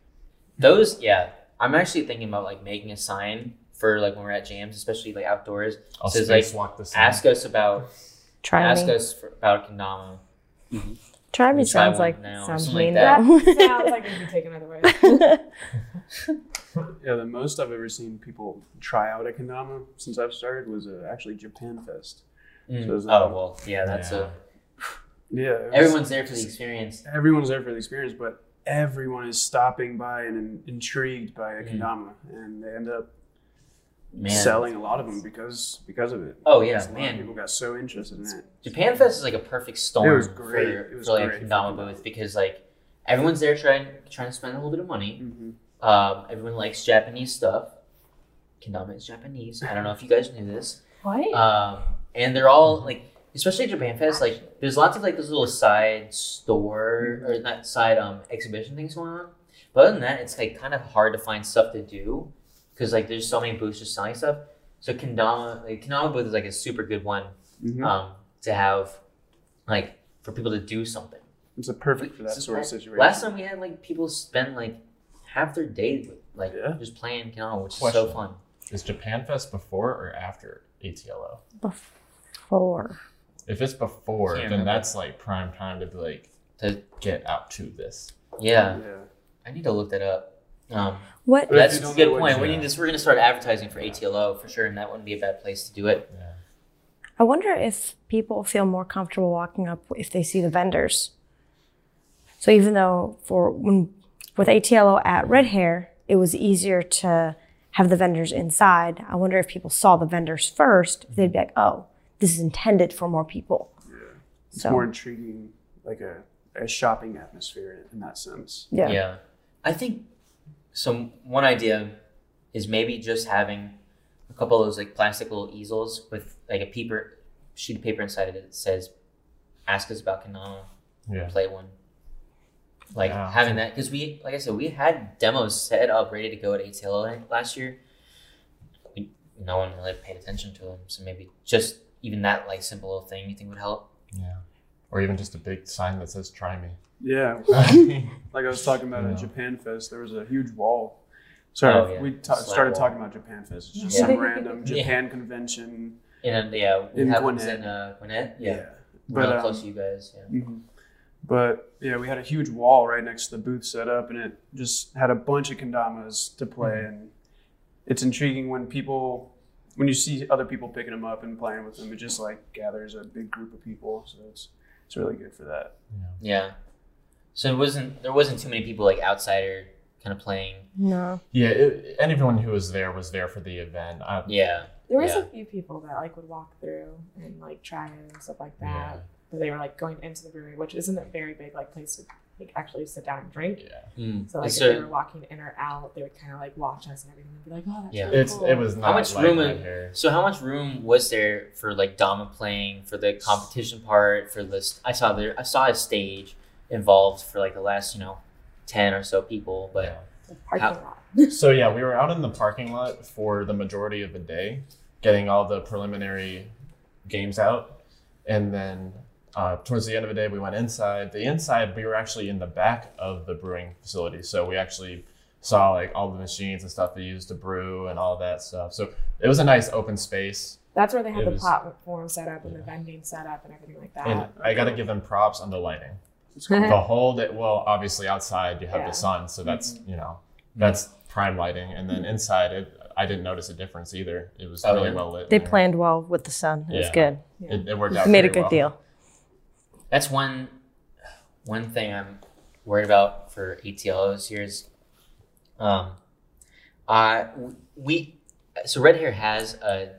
Those, yeah, I'm actually thinking about like making a sign for like when we're at jams, especially like outdoors. I'll Says, space walk this. Ask us about Try ask me. us for, about kendama. Try me We'll try sounds like now sounds something mean like that though. sounds like it'd be taken other way. Yeah, the most I've ever seen people try out a Kendama since I've started was uh, actually Japan Fest. Mm. So is that- oh well, yeah, that's Yeah. a Yeah, it was- everyone's there for the experience. everyone's there for the experience, but everyone is stopping by and in, intrigued by a Mm. kendama, and they end up Man, selling a lot of them because because of it. Oh yeah, Because a lot of man. people got so interested in it. Japan Fest is like a perfect storm It was great. for, It was for like great for kendama kendama. booth because like everyone's there trying trying to spend a little bit of money. Mm-hmm. Um, everyone likes Japanese stuff. Kendama is Japanese. I don't know if you guys knew this. what? Um, and they're all like, especially at Japan Fest, like there's lots of like those little side store or not side um exhibition things going on. But other than that, it's like kind of hard to find stuff to do because like there's so many booths just selling stuff. So Kendama, like Kendama booth is like a super good one Mm-hmm. um to have, like for people to do something. it's a perfect for that So sort of situation. Last time we had like people spend like half their day with like Yeah. just playing Kendama, which is so fun. Is Japan Fest before or after ATLO? Before. If it's before, Can't then remember. that's like prime time to be like To- get out to this. Yeah, yeah. I need to look that up. Um, What That's a good point. We need to. We're going to start advertising for ATLO for sure, and that wouldn't be a bad place to do it. Yeah. I wonder if people feel more comfortable walking up if they see the vendors. So even though for when with ATLO at Red Hare, it was easier to have the vendors inside. I wonder if people saw the vendors first, if they'd be like, "Oh, this is intended for more people." Yeah, It's So more intriguing, like a, a shopping atmosphere in that sense. yeah. Yeah. I think some one idea is maybe just having a couple of those like plastic little easels with like a paper sheet of paper inside of it that says ask us about Kendama, Yeah. play one. Like Yeah. having that because we like I said, we had demos set up ready to go at ATL last year. We no one really paid attention to them. So maybe just even that like simple little thing you think would help. Yeah. Or even just a big sign that says "Try me." Yeah, yeah. like I was talking about Yeah. at Japan Fest, there was a huge wall. Sorry, Oh, yeah. we ta- started wall. talking about Japan Fest. It's just Yeah. some random Yeah. Japan convention. And yeah, we In have Gwinnett. in uh, Gwinnett. Yeah, but real um, close to you guys. Yeah. Mhm. But yeah, we had a huge wall right next to the booth set up, and it just had a bunch of kendamas to play. Mm-hmm. And it's intriguing when people, when you see other people picking them up and playing with them, it just like gathers a big group of people. So it's it's really good for that. Yeah. So it wasn't there wasn't too many people like outsider kind of playing. No. Yeah. It, anyone who was there was there for the event. I, Yeah. There was Yeah. a few people that like would walk through and like try and stuff like that. Yeah. But they were like going into the brewery, which isn't a very big like place to like actually sit down and drink. yeah. Mm. So like So- if they were walking in or out, they would kind of like watch us and everything and be like, "Oh, that's Yeah. really It's cool." it was not much like room that in- here. So how much room was there for like Dama playing for the competition part for this? I saw there I saw a stage involved for like the last you know ten or so people, but Yeah. Parking How- lot. So yeah, we were out in the parking lot for the majority of the day, getting all the preliminary games out, and then uh, towards the end of the day, we went inside. The inside, we were actually in the back of the brewing facility, so we actually saw like all the machines and stuff they used to brew and all that stuff. So it was a nice open space, That's where they had It the was- platform set up and the vending set up and everything like that. and I got to give them props on the lighting. It's cool. the whole day well obviously outside you have Yeah. the sun so that's you know that's prime lighting and then inside it i didn't notice a difference either it was Oh, really yeah? well lit They planned well with the sun. It was Yeah. good. it, it worked out Made a good well. deal. that's one one thing I'm worried about for ATL this year is um uh we so Red Hare has a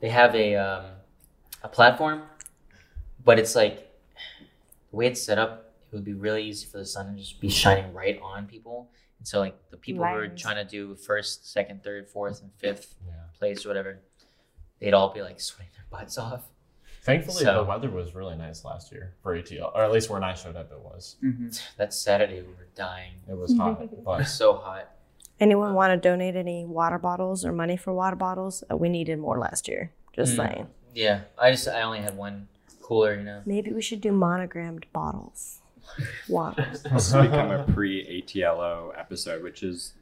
they have a um a platform but it's like the way it's set up it would be really easy for the sun to just be shining right on people and so like the people who are trying to do first second third fourth and fifth Yeah. place or whatever they'd all be like sweating their butts off thankfully So- the weather was really nice last year for atl or at least when i showed up it was Mhm. that saturday we were dying it was hot it was so hot Anyone want to donate any water bottles or money for water bottles? Uh, we needed more last year. Just Mm. saying. Yeah, I just I only had one cooler, you know. Maybe we should do monogrammed bottles. Water. This has become a pre ATLO episode, which is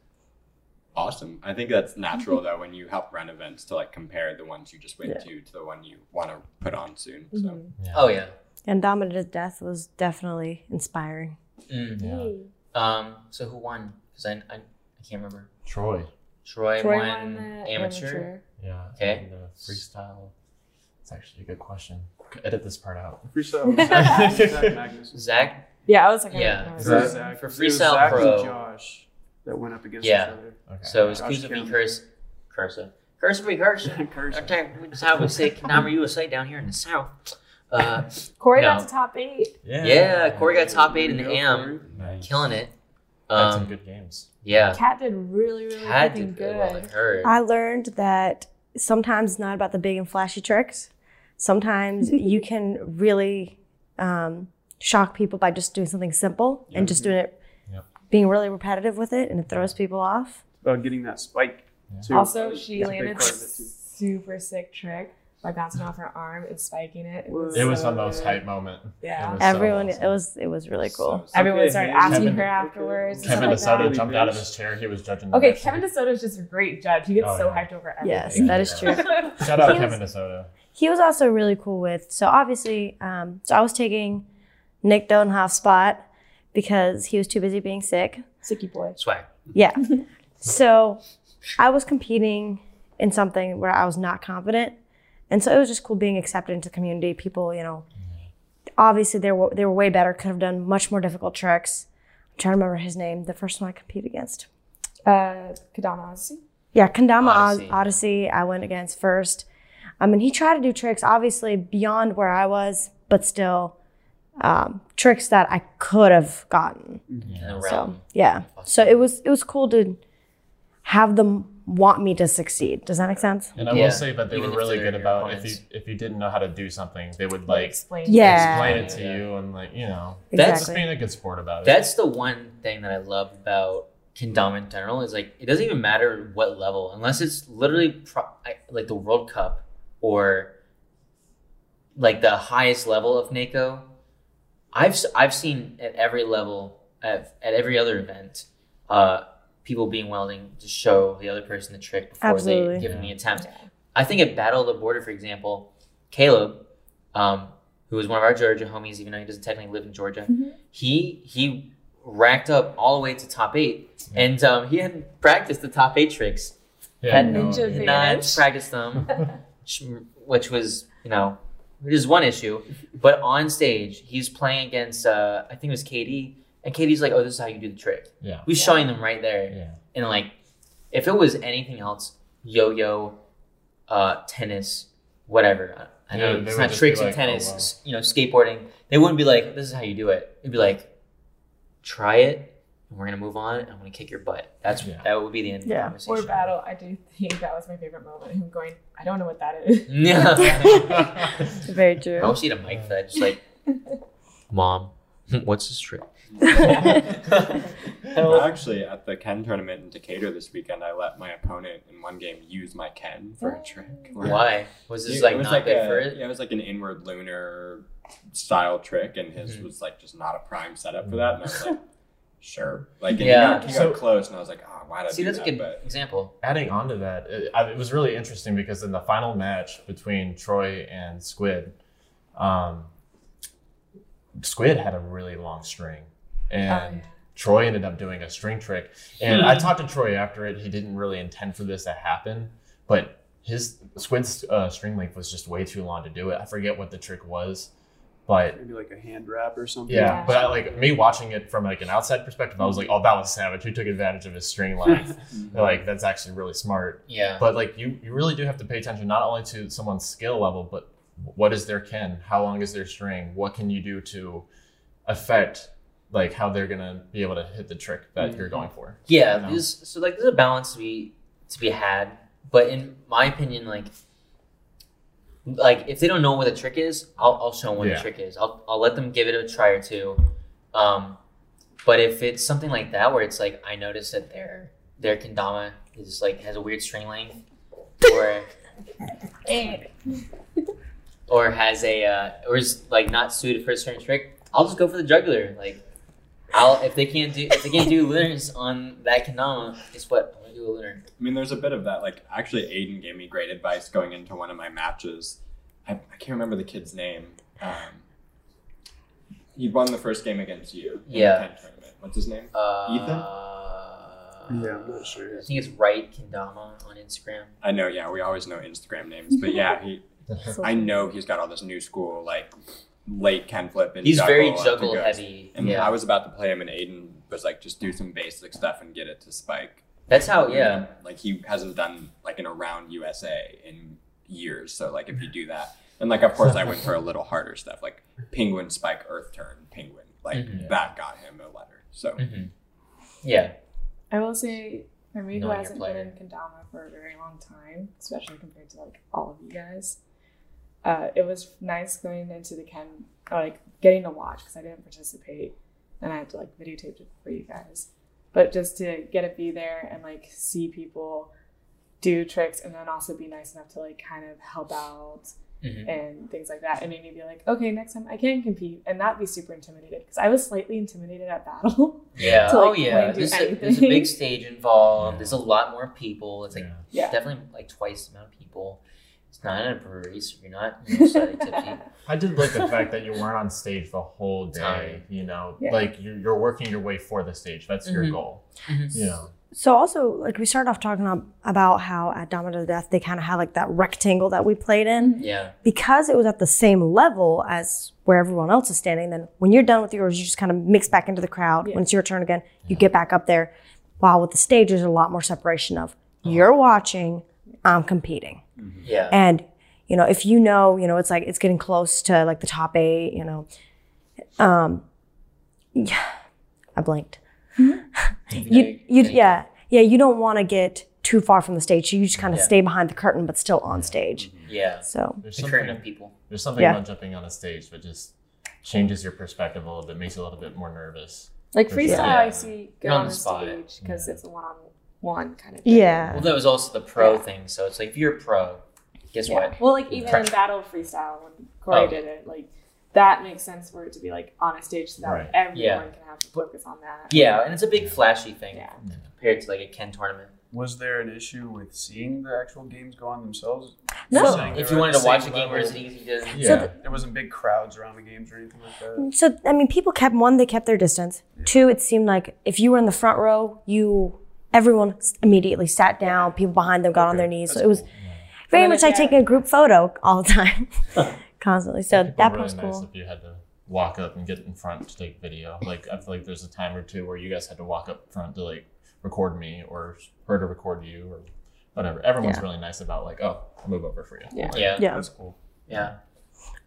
awesome. I think that's natural though when you help run events to like compare the ones you just went Yeah. to to the one you want to put on soon. So Mhm. yeah. Oh yeah. and Dama to Death was definitely inspiring. Mm. yeah. Um. So who won? Because I, I I can't remember. troy Troy, Troy won, won amateur. amateur. yeah Okay. and the freestyle it's actually a good question edit this part out Freestyle. Zach, Zach Magnus. Zach. Yeah, I was like, Yeah. don't know. It For- was Zach- for it was Freestyle Zach and Josh that went up against Yeah. each other. okay So it was Josh Kuza v. Kim. Curse, Cursa. Cursa v. Cursa. Curse. That's how we say Kanama USA down here in the south. Uh, Corey No. got to top eight. yeah yeah, Corey got top eight in There you go, AM, nice. killing it. had some Um, good games yeah, Cat did really, really had freaking to really well. I good. heard. I learned that sometimes it's not about the big and flashy tricks. Sometimes you can really um, shock people by just doing something simple and just doing it, Yep. being really repetitive with it, and it throws people off. About getting that spike. Yeah. Too. Also, she That's a landed part of it, too. super sick trick by bouncing off her arm and spiking it. It was, it was so the most good. hype moment Yeah. It was so Everyone, awesome. it was it was really cool. So- Everyone Okay, started asking Kevin- her afterwards. and Kevin stuff DeSoto like that. jumped out of his chair. He was judging the Okay, match. Kevin DeSoto is just a great judge. He gets Oh, so yeah. hyped over everything. Yes, that is true. Shout out He was- Kevin DeSoto. He was also really cool with. So obviously, um, so I was taking Nick Donhoff's spot because he was too busy being sick. Sicky boy. Swag. Yeah. so I was competing in something where I was not confident. And so it was just cool being accepted into the community. People, you know, obviously they were they were way better. Could have done much more difficult tricks. I'm trying to remember his name. The first one I competed against. Uh, Kendama Odyssey. Yeah, Kendama Odyssey. Odyssey. Odyssey. I went against first. I mean, he tried to do tricks, obviously beyond where I was, but still um, tricks that I could have gotten. in the So yeah, so it was it was cool to have them want me to succeed. Does that make sense? And I Yeah. will say that they Even were really good your about if you if you didn't know how to do something, they would like Explain. Yeah. explain it to Yeah. you and like you know That's- just being a good sport about it. That's the one thing that I love about Kendama in general is like it doesn't even matter what level unless it's literally pro- I- like the World Cup or like the highest level of NAKO. I've s- I've seen at every level at, at every other event, uh, people being willing to show the other person the trick before Absolutely. they give them the attempt. I think at Battle of the Border, for example, Caleb, um, who was one of our Georgia homies, even though he doesn't technically live in Georgia, Mhm. he he racked up all the way to top eight, and um, he hadn't practiced the top eight tricks. yeah, Had no, Ninja had not advantage. practiced them, sh- which was you know, which is one issue. But on stage, he's playing against uh, I think it was Katie, and Katie's like, "Oh, this is how you do the trick." yeah, He's showing them right there. yeah. And like, if it was anything else, yo-yo, uh, tennis, whatever. I know Yeah, it's not tricks be in tennis. oh, wow. You know, skateboarding. They wouldn't be like, "This is how you do it." It'd be like, "Try it, and we're gonna move on. and I'm gonna kick your butt." That's Yeah. that would be the end of the Yeah. conversation. Or battle. I do think that was my favorite moment. Him going, I don't know what that is. Yeah. Very true. I you had a mic for that. Just like, mom, what's this trick? Actually, at the Ken tournament in Decatur this weekend, I let my opponent in one game use my Ken for a trick. Why was this It- like it was not like good a, for it? Yeah, it was like an inward lunar style trick, and his Mhm. was like just not a prime setup for that. And I was like, sure. Like, and Yeah. he got, he got So- close, and I was like, oh, why did I See, do that's a good But example. Adding on to that, it, it was really interesting because in the final match between Troy and Squid, um, Squid had a really long string, and Oh, yeah. Troy ended up doing a string trick. And I talked to Troy after it. He didn't really intend for this to happen, but his Squid's uh, string length was just way too long to do it. I forget what the trick was, but Maybe like a hand wrap or something. yeah, Yeah. but I, like me watching it from like an outside perspective, I was like, "Oh, that was savage. Who took advantage of his string length? Mm-hmm. like that's actually really smart." Yeah. But like you, you really do have to pay attention not only to someone's skill level, but what is their ken? How long is their string? What can you do to affect like how they're gonna be able to hit the trick that you're mm-hmm. going for? Yeah, You know? so like there's a balance to be to be had, but in my opinion, like like if they don't know what the trick is, I'll I'll show them what Yeah. the trick is. I'll I'll let them give it a try or two. Um, but if it's something like that where it's like I notice that their their kendama is like has a weird string length, or or has a uh, or is like not suited for a certain trick, I'll just go for the jugular. Like I'll if they can't do if they can't do lunars on that kendama, guess what? I'm gonna do a lunar. I mean, there's a bit of that. Like, actually, Aiden gave me great advice going into one of my matches. I, I can't remember the kid's name. Um, he won the first game against you in Yeah. the Ken tournament. What's his name? Uh, Yeah, I'm not sure. I think it's right kendama on Instagram. I know, yeah, we always know Instagram names, but yeah, he. I know he's got all this new school like late Ken flip and He's very juggle juggle heavy. And yeah, I was about to play him, and Aiden was like, just do some basic stuff and get it to spike. That's how. Yeah, Like he hasn't done like an around USA in years. So like if you do that, and like of course I went for a little harder stuff like penguin spike earth turn penguin like Mhm. that got him a letter. So hmm yeah. I will say, for me, who Knowing your hasn't been in Kendama for a very long time, especially compared to like all of you guys, uh, it was nice going into the Ken, or, like getting to watch because I didn't participate, and I had to like videotape it for you guys. But just to get a be there and like see people do tricks, and then also be nice enough to like kind of help out Mhm. and things like that, and made me be like, okay, next time I can compete, and not be super intimidated because I was slightly intimidated at battle. Yeah. to, oh yeah. There's a, there's a big stage involved. Yeah. There's a lot more people. It's like Yeah. Yeah. definitely like twice the amount of people. It's not in a brewery, so you're not you know, slightly tipsy. I did like the fact that you weren't on stage the whole day. Time. You know, Yeah. like you're, you're working your way for the stage. That's your Mhm. goal. Mhm. You know, So also, like we started off talking ab- about how at Dama to Death they kind of had like that rectangle that we played in Yeah. because it was at the same level as where everyone else is standing. Then when you're done with yours, you just kind of mix back into the crowd. Yeah. When it's your turn again, you get back up there. While with the stage, there's a lot more separation of you're watching, I'm competing. Mm-hmm. Yeah. And you know, if you know, you know, it's like it's getting close to like the top eight. You know, um, yeah, I blinked. Mm-hmm. you, you, yeah, yeah. You don't want to get too far from the stage. You just kind of Yeah. stay behind the curtain, but still on stage. Mm-hmm. Yeah. So There's The curtain something, of people. there's something Yeah. about jumping on a stage that just changes your perspective a little bit, makes you a little bit more nervous. Like freestyle, sure. I see You're on on the the spot. stage because it's the a one-on-one kind of thing. yeah, Well, that was also the pro Yeah. thing. So it's like if you're a pro, guess Yeah. what? Well, like even in battle freestyle when Corey Oh. did it, like that makes sense for it to be like on a stage so that Right. everyone Yeah. can have to focus on that. Yeah, and it's a big flashy thing Yeah. compared to like a Ken tournament. Was there an issue with seeing the actual games go on themselves? No. You're So, saying they If you wanted to watch a same game where it's easy to Yeah. the- There wasn't big crowds around the games or anything like that. So I mean, people kept one. They kept their distance. Two, it seemed like if you were in the front row, you everyone immediately sat down. People behind them got on their knees. So it was very much like taking a group photo all the time, constantly. So It'd that really was nice cool. if you had to walk up and get in front to take video. Like I feel like there's a time or two where you guys had to walk up front to like record me or her to record you or whatever. Everyone's Yeah. really nice about like, oh, I'll move over for you. Yeah. Yeah. Yeah. That's cool. Yeah.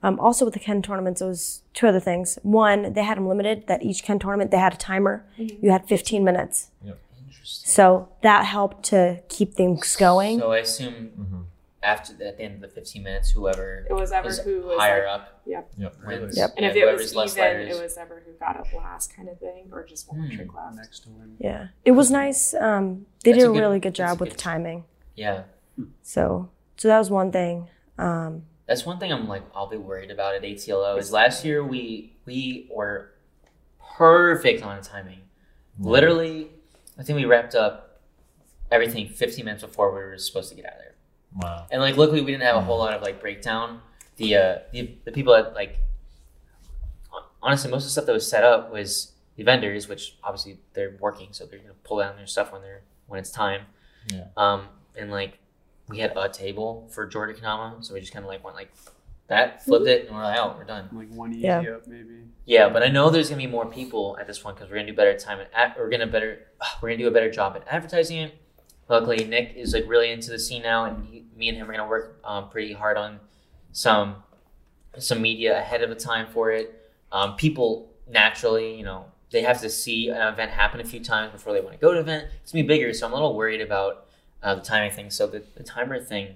Um, also with the Ken tournaments, it was two other things. One, they had them limited. That each Ken tournament they had a timer. You had 15 minutes. Interesting. So that helped to keep things going. So I assume Mhm. after the, at the end of the 15 minutes, whoever It was ever is who was higher like, up Yep. Yep. wins. Yep. And if Yeah, it was less even, it was ever who got up last kind of thing, or just one Hmm. trick left. Next to win. yeah, it was nice. Um, they That's did a a good- really good that's a job with the timing. Yeah. So so that was one thing. Um, That's one thing I'm like I'll be worried about at ATLO is last year we we were perfect on timing. Literally, I think we wrapped up everything 15 minutes before we were supposed to get out of there. Wow. And like luckily we didn't have a whole lot of like breakdown. The uh the, the people that like honestly most of the stuff that was set up was the vendors, which obviously they're working, so they're gonna pull down their stuff when they're when it's time. Yeah. Um and like we had a table for Georgia Kendama, so we just kinda like went like that, flipped it, and we're like, oh, we're done. Like one easy Yeah. up, maybe. Yeah, but I know there's gonna be more people at this one because we're gonna do better time at, at we're gonna better we're gonna do a better job at advertising it. Luckily, Nick is like really into the scene now, and he, me and him are gonna work um, pretty hard on some some media ahead of the time for it. Um, people naturally, you know, they have to see an event happen a few times before they want to go to an event. It's gonna be bigger, so I'm a little worried about uh, the timing thing. So the, the timer thing,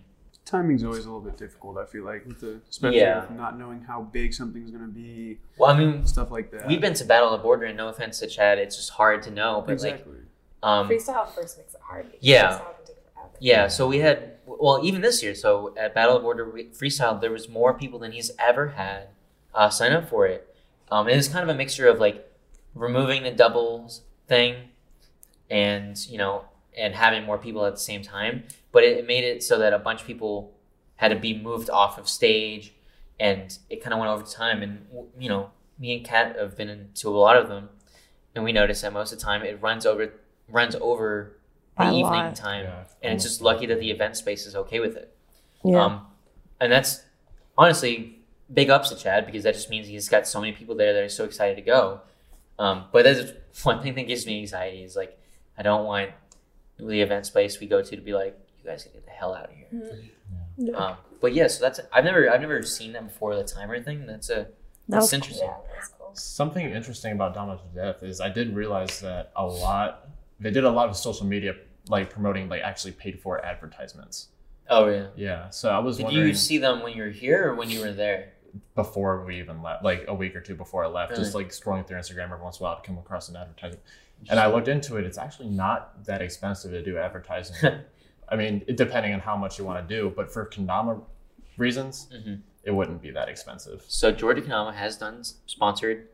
Timing's always a little bit difficult. I feel like, with the, especially Yeah. with not knowing how big something's gonna be, well, I mean, stuff like that. we've been to Battle of the Border, and no offense to Chad, it's just hard to know. But exactly. like, um, Freestyle first makes it hard. Yeah. freestyle can take forever. Yeah, so we had well, even this year. So at Battle of Border Freestyle, there was more people than he's ever had uh, sign up for it. Um, and it's kind of a mixture of like removing the doubles thing, and you know, and having more people at the same time. But it, it made it so that a bunch of people had to be moved off of stage, and it kind of went over time. And you know, me and Kat have been into a lot of them, and we noticed that most of the time it runs over runs over the a evening lot. time Yeah. and it's just lucky that the event space is okay with it. yeah. Um, and that's honestly big ups to Chad because that just means he's got so many people there that are so excited to go. Um, but that's one thing that gives me anxiety is like I don't want the event space we go to to be like you guys can get the hell out of here. Yeah. Um, but yeah, so that's I've never I've never seen that before the timer thing. That's a That that's was interesting. Yeah, that's cool. Something interesting about Dama to Death is I did realize that a lot they did a lot of social media like promoting like actually paid for advertisements. Oh yeah. Yeah. So I was Did wondering you see them when you were here or when you were there? before we even left, like a week or two before I left, just like scrolling through Instagram every once in a while to come across an advertisement. And I looked into it. It's actually not that expensive to do advertising. I mean, it, depending on how much you want to do, but for Kendama reasons, Mhm. it wouldn't be that expensive. So Georgia Kendama has done sponsored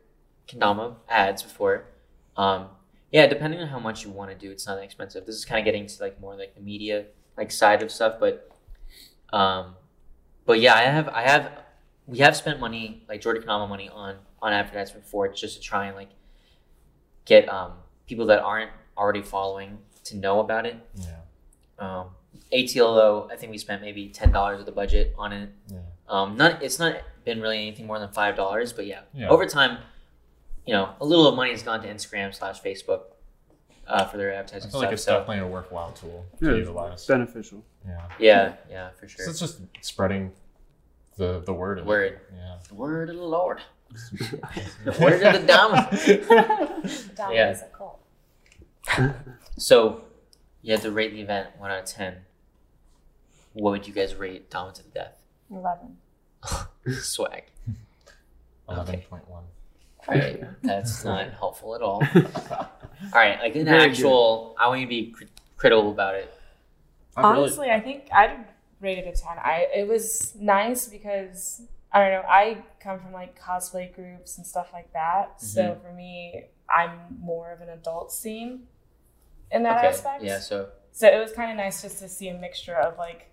Kendama ads before. Um, yeah, depending on how much you want to do, it's not that expensive. This is kind of getting to like more like the media like side of stuff, but um, but yeah, I have I have we have spent money like Georgia Kendama money on on advertisement before, just to try and like get um people that aren't already following to know about it. Yeah. Um, ATL though, I think we spent maybe ten dollars of the budget on it. Yeah. Um, not it's not been really anything more than five dollars, but yeah, Yeah. over time, you know, a little of money has gone to Instagram slash Facebook uh, for their I advertising feel stuff. like it's so definitely a worthwhile tool Yeah, to it's utilize. beneficial. Yeah. yeah, yeah, for So sure. it's just spreading the the word. of it. Word, Yeah. the word of the Lord, the word of the Dom. Dom Yeah. is a cult. So, you had to rate the event one out of ten. What would you guys rate Dom to the death? Eleven. Swag. Eleven point one. Right. That's not helpful at all. All right, like an Very good. actual. I want you to be cri- critical about it. Honestly, I think I'd rate it a ten. I it was nice because I don't know. I come from like cosplay groups and stuff like that. So Mm-hmm. for me, I'm more of an adult scene in that okay. aspect. Yeah. So. So it was kind of nice just to see a mixture of like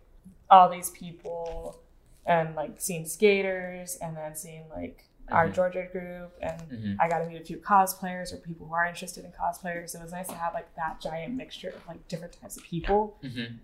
all these people and like seeing skaters and then seeing like our Mhm. Georgia group and Mhm. I got to meet a few cosplayers or people who are interested in cosplayers. It was nice to have like that giant mixture of like different types of people mhm.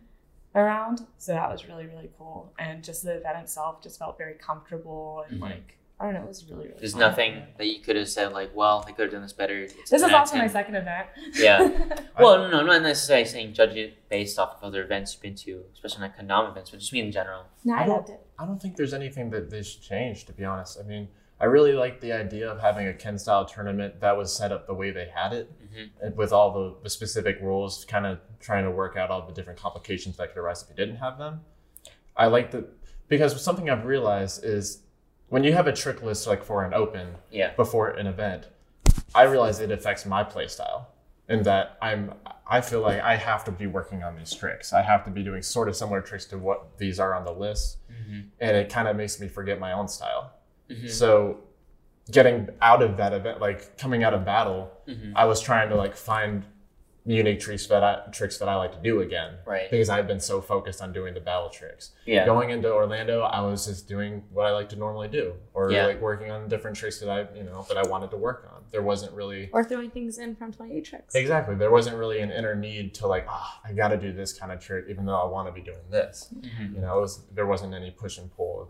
Around. So that was really really cool and just the event itself just felt very comfortable and Mhm. like I don't know, it was really really. There's fun. nothing that you could have said like, well, I could have done this better. It's This is 10 out of also my second event. Yeah. Well, no, no, not necessarily saying judge it based off of other events you've been to, especially not Kendama events, but just me in general. no, I I don't- loved it. I don't think there's anything that they should change, to be honest. I mean, I really like the idea of having a Ken style tournament that was set up the way they had it, Mhm. with all the, the specific rules, kind of trying to work out all the different complications that could arise if you didn't have them. I like that because something I've realized is when you have a trick list like for an open Yeah. before an event, I realize it affects my play style in that I'm I feel like I have to be working on these tricks. I have to be doing sort of similar tricks to what these are on the list Mhm. and it kind of makes me forget my own style. Mhm. So getting out of that event, like coming out of battle, Mhm. I was trying to like find unique tricks that I, tricks that I like to do again Right. because I've been so focused on doing the battle tricks. Yeah. Going into Orlando, I was just doing what I like to normally do, or Yeah. like working on different tricks that I, you know, that I wanted to work on. There wasn't really Or throwing things in from 28 tricks. exactly. There wasn't really an inner need to like, ah, I got to do this kind of trick, even though I want to be doing this. Mhm. You know, it was there wasn't any push and pull,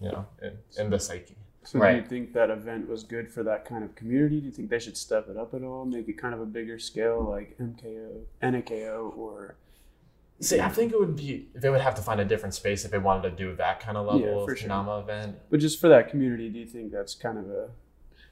you know, in, in the psyche. So do you think that event was good for that kind of community? Do you think they should step it up at all, make it kind of a bigger scale, like MKO, NAKO, or See, I think it would be they would have to find a different space if they wanted to do that kind of level Yeah, of for sure. Event. but just for that community? Do you think that's kind of a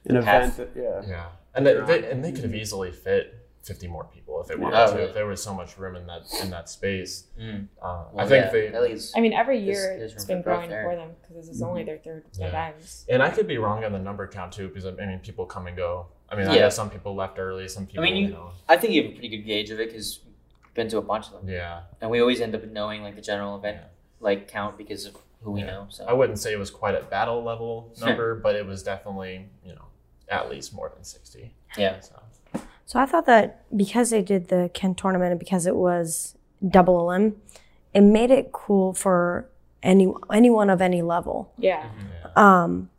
an Half. event that yeah? Yeah, and they, they and they could have mm-hmm. easily fit fifty more people if they wanted Oh, to. really? If there was so much room in that in that space, Mm. uh, Well, I think yeah, they. at least. I mean, every year there's it's room been growing there. for them because this is only their third Yeah. event. and I could be wrong on the number count too, because I mean people come and go. I mean, I Yeah. know some people left early, some people, I mean, you, you- know, I think you have a pretty good gauge of it because we've been to a bunch of them, yeah. and we always end up knowing like the general event Yeah. like count because of who we know. So I wouldn't say it was quite a battle level number, but it was definitely you know at least more than sixty. yeah. So. So I thought that because they did the Ken tournament and because it was double limb, it made it cool for any anyone of any level. Yeah. Um,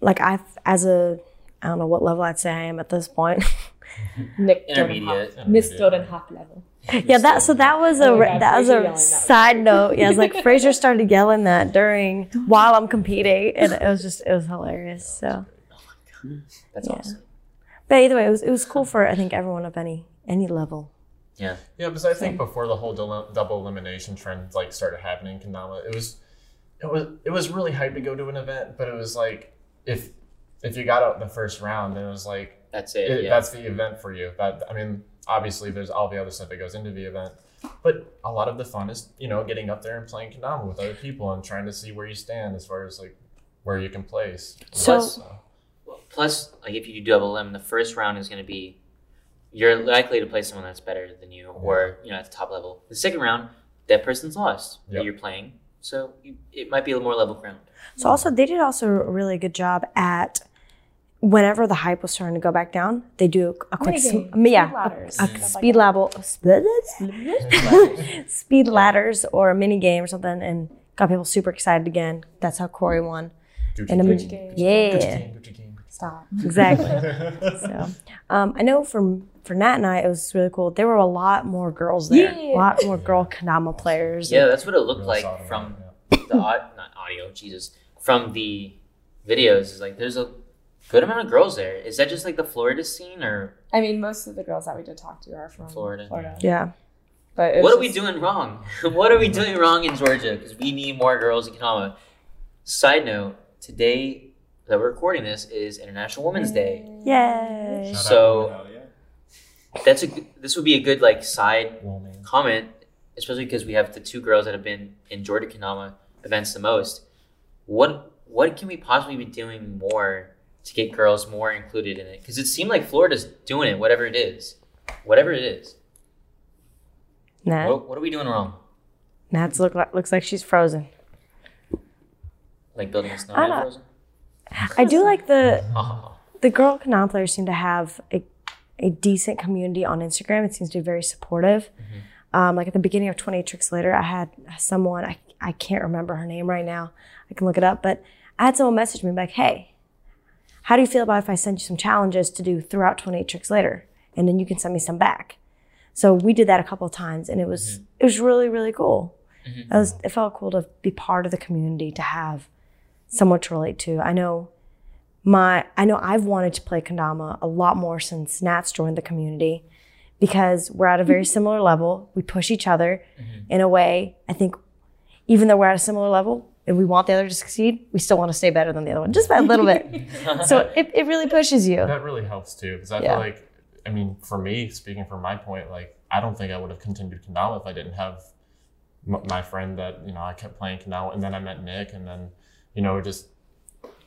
like I, as a, I don't know what level I'd say I am at this point. Nick Intermediate. Miss Dodenhoff level. yeah, that so that was a Oh God, that was Fraser yelling a that. side note. Yeah, it's like Fraser started yelling that during while I'm competing, and it was just it was hilarious. So, That's Yeah. awesome. But either way, it was it was cool for I think everyone of any any level. Yeah. Yeah, because I think before the whole dou- double elimination trend like started happening in Kendama, it was it was it was really hype to go to an event, but it was like if if you got out in the first round, then it was like That's it. it, yeah. that's the event for you. That I mean, obviously there's all the other stuff that goes into the event, but a lot of the fun is you know getting up there and playing Kendama with other people and trying to see where you stand as far as like where you can place. So- Plus, plus, like if you do double limb, the first round is going to be you're likely to play someone that's better than you, or you know at the top level. The second round, that person's lost Yep. that you're playing, so you, it might be a little more level ground. So also they did also a really good job at whenever the hype was starting to go back down, they do a quick sm- yeah speed ladders, a, a stuff like speed level speed ladders or a mini game or something and got people super excited again. That's how Corey won. Gucci And a Gang, Gucci Gang. Yeah. Gucci Gang, Gucci Gang. Stop. Exactly. so, um, I know from for Nat and I, it was really cool. There were a lot more girls there. Yeah. A lot more girl Kendama players. Yeah, that's what it looked like solid, from yeah. the au- not audio, Jesus, from the videos. Is like there's a good amount of girls there. Is that just like the Florida scene or I mean, most of the girls that we did talk to are from Florida. Florida. Yeah. But what was are we doing wrong? what are we doing wrong in Georgia? Because we need more girls in Kendama. Side note: Today that we're recording this is International Women's Day. Yay. Shout out So- to Women, That's a this would be a good like side Woman. comment, especially because we have the two girls that have been in Georgia Kendama events the most. What what can we possibly be doing more to get girls more included in it? Because it seemed like Florida's doing it, whatever it is, whatever it is. Nat. What, what are we doing wrong? Nat's look like, looks like she's frozen. Like building a I snowman frozen? I do like the Oh, the girl Kendama players seem to have a, a decent community on Instagram. It seems to be very supportive. Mm-hmm. Um, like at the beginning of 28 Tricks Later, I had someone, I, I can't remember her name right now. I can look it up, but I had someone message me like, hey, how do you feel about if I send you some challenges to do throughout 28 Tricks Later? And then you can send me some back. So we did that a couple of times and it was, mm-hmm. it was really, really cool. Mm-hmm. It was, it felt cool to be part of the community, to have someone to relate to. I know my I know I've wanted to play kendama a lot more since Nats joined the community because we're at a very similar level. We push each other mm-hmm. in a way. I think even though we're at a similar level and we want the other to succeed, we still want to stay better than the other one, just by a little bit. so it, it really pushes you. That really helps too, because I Yeah. feel like, I mean, for me, speaking from my point, like I don't think I would have continued Kendama if I didn't have m- my friend that you know I kept playing Kendama, and then I met Nick, and then you know just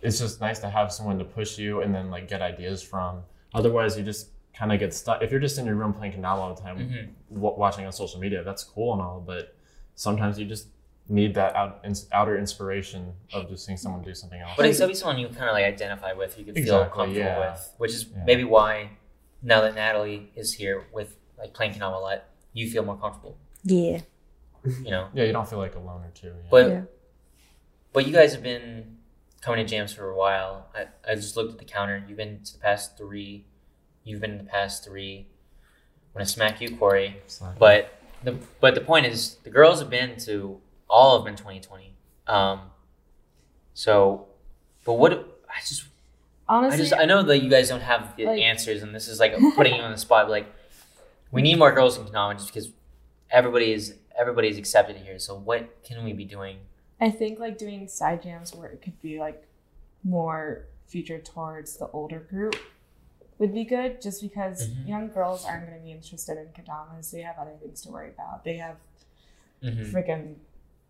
it's just nice to have someone to push you and then like get ideas from. Otherwise, you just kind of get stuck. If you're just in your room playing Kendama all the time, Mhm. w- watching on social media, that's cool and all, but sometimes you just need that out, ins- outer inspiration of just seeing someone do something else. But it's gotta be someone you kind of like identify with, you can feel comfortable yeah. with, which is Yeah. maybe why now that Natalie is here with like playing Kendama a lot, you feel more comfortable. Yeah. You know, yeah, you don't feel like a loner too. Yeah. but Yeah. But you guys have been coming to jams for a while. I, I just looked at the counter. You've been to the past three. You've been in the past three. I'm gonna smack you, Corey. It's But the but the point is, the girls have been to all of them in 2020. Um, so, but what I just honestly, I Honestly, just I know that you guys don't have the Like- answers, and this is like putting you on the spot. But like, we need more girls in Kendama just because everybody is everybody is accepted here. So what can we be doing? I think like doing side jams where it could be like more featured towards the older group would be good just because Mhm. young girls aren't going to be interested in kendamas. They have other things to worry about. They have Mhm. freaking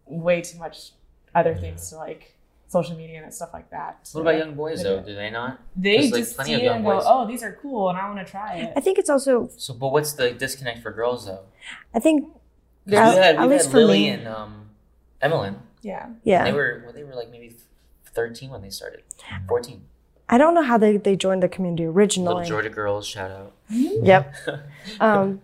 way too much other things to like social media and stuff like that. What about young boys though? Do they not? They There's, like, just plenty see of it young and go, boys. "Oh, these are cool, and I want to try it." I think it's also So, but what's the disconnect for girls though? I think 'Cause At- we had, at we least had for Lily me- and um, Emmeline. Yeah, yeah. They were well, they were like maybe 13 when they started. 14. I don't know how they, they joined the community originally. Little originally. Georgia girls, shout out. Yep. Um,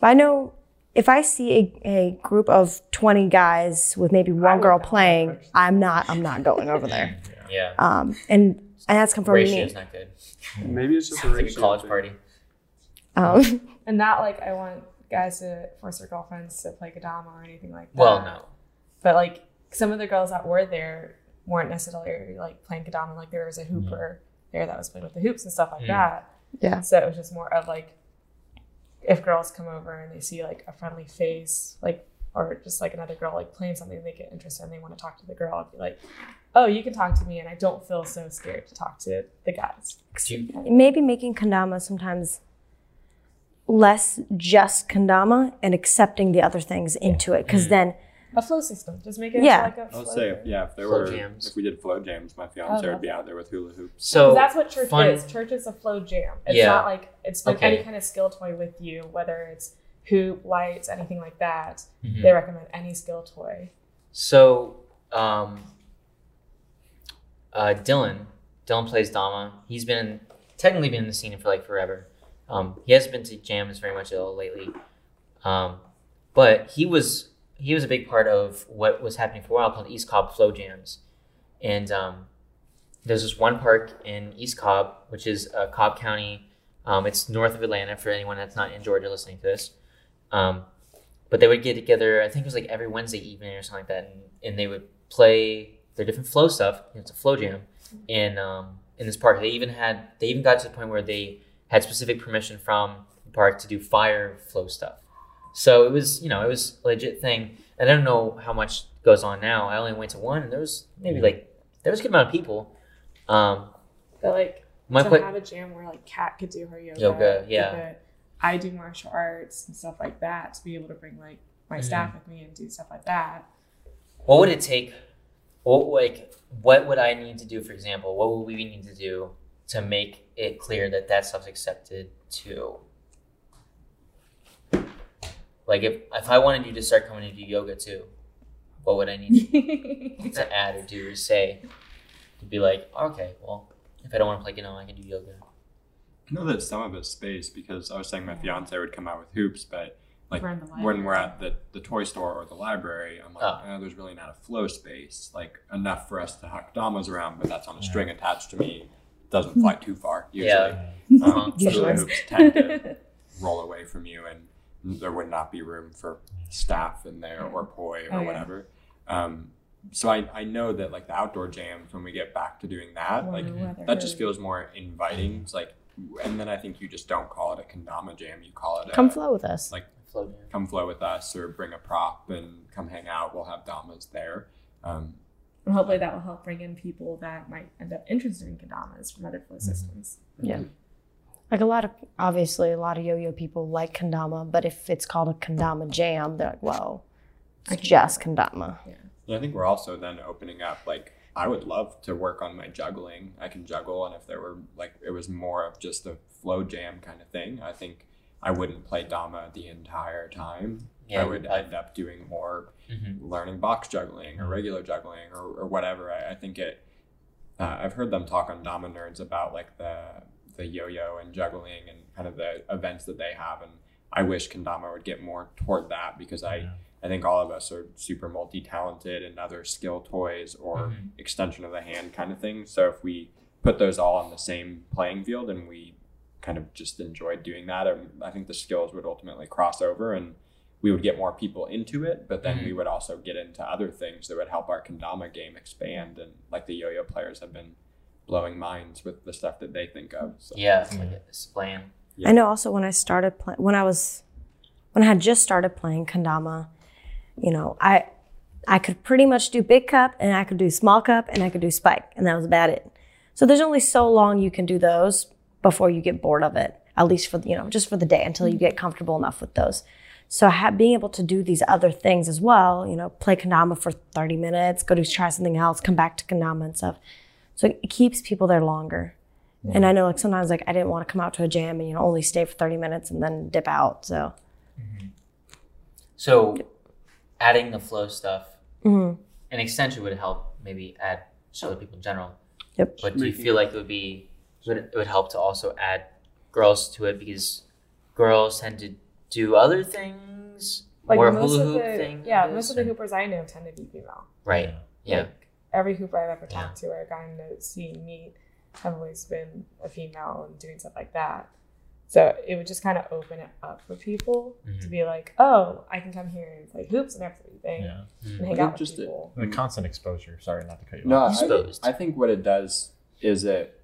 but I know if I see a, a group of 20 guys with maybe one girl playing. I'm not I'm not going over there. Yeah. Um, and and that's come from Ratio's me. not good. Maybe it's just a It's like a college thing. party. Um, and not like I want guys to force their girlfriends to play kendama or anything like that. Well, no. But like some of the girls that were there weren't necessarily like playing kendama. Like there was a hooper there that was playing with the hoops and stuff like Mm. that. Yeah. So it was just more of like if girls come over and they see like a friendly face, like or just like another girl like playing something, they get interested and they want to talk to the girl. I'd be like, oh, you can talk to me, and I don't feel so scared to talk to the guys. You- maybe making kendama sometimes less just kendama and accepting the other things into it because then A flow system, just make it Yeah. like a I flow. would say, yeah, if there Flow were, jams. if we did flow jams, my fiance Oh, would be out there with hula hoops. So that's what church fun- is. Church is a flow jam. It's Yeah. not like it's like Okay. any kind of skill toy with you, whether it's hoop, lights, anything like that. Mhm. They recommend any skill toy. So, um, uh, Dylan, Dylan plays Dama. He's been technically been in the scene for like forever. Um, he hasn't been to jams very much at all lately, um, but he was he was a big part of what was happening for a while called East Cobb Flow Jams, and um, there's this one park in East Cobb, which is uh, Cobb County. Um, it's north of Atlanta for anyone that's not in Georgia listening to this. Um, but they would get together. I think it was like every Wednesday evening or something like that, and, and they would play their different flow stuff. It's a flow jam in um, in this park. They even had they even got to the point where they had specific permission from the park to do fire flow stuff. So it was you know it was a legit thing. And I don't know how much goes on now. I only went to one, and there was maybe like there was a good amount of people. Um, But like my to que- have a jam where like Kat could do her yoga, Yoga, yeah. I do martial arts and stuff like that to be able to bring like my Mm-hmm. staff with me and do stuff like that. what would it take? What like what would I need to do? For example, what would we need to do to make it clear that that stuff's accepted too? Like if if I wanted you to start coming to do yoga too, what would I need to add or do or say to be like, okay, well, if I don't want to play Gano, I can do yoga. I know that some of it's space because I was saying my fiance would come out with hoops, but like We're when we're at the, the toy store or the library, I'm like, Oh. oh. there's really not a flow space, like enough for us to huck damas around, but that's on a string attached to me. Doesn't fly too far usually. Yeah. Um, Uh-huh. especially Usually. hoops tend to roll away from you, and there would not be room for staff in there or poi or Oh, yeah. whatever. Um, so I, I know that like the outdoor jams when we get back to doing that, like weather. that just feels more inviting. It's like, and then I think you just don't call it a kendama jam. You call it a Come flow with us. like Flow jam. come flow with us or bring a prop and come hang out. We'll have damas there. Um, And hopefully that will help bring in people that might end up interested in kendamas from other Mm-hmm. flow systems. Like a lot of, obviously, a lot of yo-yo people like kendama, but if it's called a kendama jam, they're like, whoa, I it's can- just kendama. Yeah, I think we're also then opening up. Like, I would love to work on my juggling. I can juggle, and if there were like it was more of just a flow jam kind of thing, I think I wouldn't play dama the entire time. Yeah, I would I- end up doing more Mhm. learning box juggling or regular juggling or, or whatever. I, I think it. Uh, I've heard them talk on Dama Nerds about like the the yo-yo and juggling and kind of the events that they have, and I wish Kendama would get more toward that because I I think all of us are super multi-talented and other skill toys or Mhm. extension of the hand kind of thing. So if we put those all on the same playing field and we kind of just enjoyed doing that, um, I think the skills would ultimately cross over and we would get more people into it. But then we would also get into other things that would help our kendama game expand. And like the yo-yo players have been blowing minds with the stuff that they think of. So. Yeah, like mm. this plan. Yeah. I know also when I started playing, when I was, when I had just started playing kendama, you know, I, I could pretty much do big cup and I could do small cup and I could do spike and that was about it. So there's only so long you can do those before you get bored of it, at least for, you know, just for the day until you get comfortable enough with those. So ha- being able to do these other things as well, you know, play kendama for 30 minutes, go to try something else, come back to kendama and stuff. So it keeps people there longer. And I know like sometimes like I didn't want to come out to a jam and you know only stay for 30 minutes and then dip out. So So, adding the flow stuff, Mhm. an extension would help maybe add just other people in general. Yep. But do you feel like it would be would it, it would help to also add girls to it because girls tend to do other things, Like more most hula of hoop the thing. yeah, most of the hoopers I know tend to be female. right. Yeah. Like, every hooper I've ever Yeah. talked to or gotten to see and meet have always been a female and doing stuff like that. So it would just kind of open it up for people to Mhm. be like, oh, I can come here and play hoops and everything Yeah. and Mm. hang I out think with people. The constant exposure. Sorry, not to cut you No, off. I, I think what it does is it.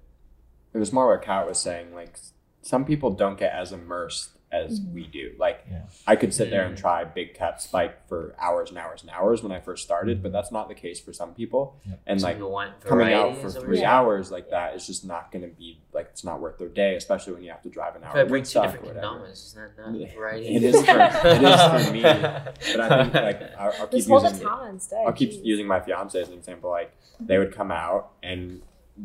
It was more what Kat was saying. Like some people don't get as immersed as mm. we do. Like Yeah. I could sit there and mm. try big cup spike for hours and hours and hours when I first started, but mm. that's not the case for some people. Yep. And Some like coming out for three here. hours like that is just not going to be like it's not worth their day, especially when you have to drive an hour. If I to bring two or different whatever. kendamas, isn't that not variety? It is for- it is for me, But I think like I'll, I'll keep Just hold a using. instead. I'll keep Jeez. using my fiance as an example. Like they would come out and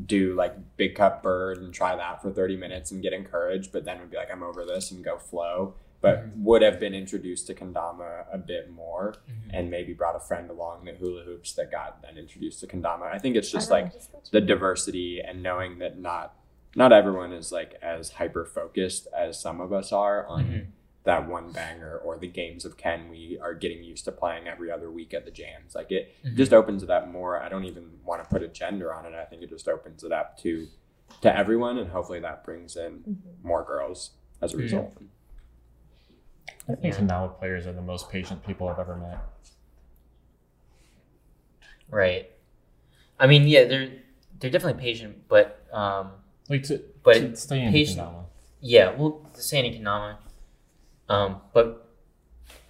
do like big cup bird and try that for 30 minutes and get encouraged, but then would be like, I'm over this and go flow. But would have been introduced to kendama a bit more Mhm. and maybe brought a friend along that hula hoops that got then introduced to kendama. I think it's just like know, the diversity and knowing that not not everyone is like as hyper focused as some of us are on Mhm. That one banger or the games of Ken we are getting used to playing every other week at the jams. Like it Mhm. just opens it up more. I don't even want to put a gender on it. I think it just opens it up to to everyone and hopefully that brings in more girls as a result. I think Yeah. Kendama players are the most patient people I've ever met. Right. I mean, yeah, they're they're definitely patient, but um, Like to, But to stay in patient- Kendama. yeah, well, the Sandy Kendama, um, but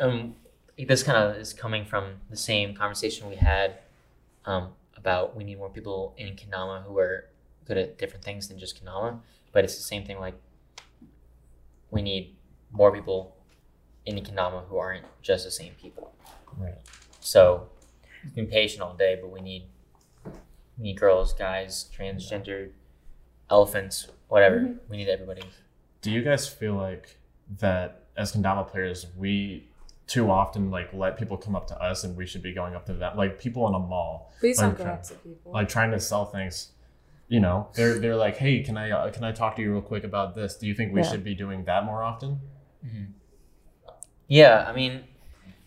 um, this kind of is coming from the same conversation we had um, about we need more people in Kendama who are good at different things than just Kendama, but it's the same thing. Like we need more people in Kendama who aren't just the same people. Right. So you can be patient all day, but we need we need girls, guys, transgender, elephants, whatever. We need everybody. Do you guys feel like that as Kendama players, we too often like let people come up to us and we should be going up to them? Like people in a mall, Please don't Like, go uh, up to people. like trying to sell things. You know, they're they're like, hey, can I uh, can I talk to you real quick about this? Do you think we Yeah. should be doing that more often? Yeah, I mean,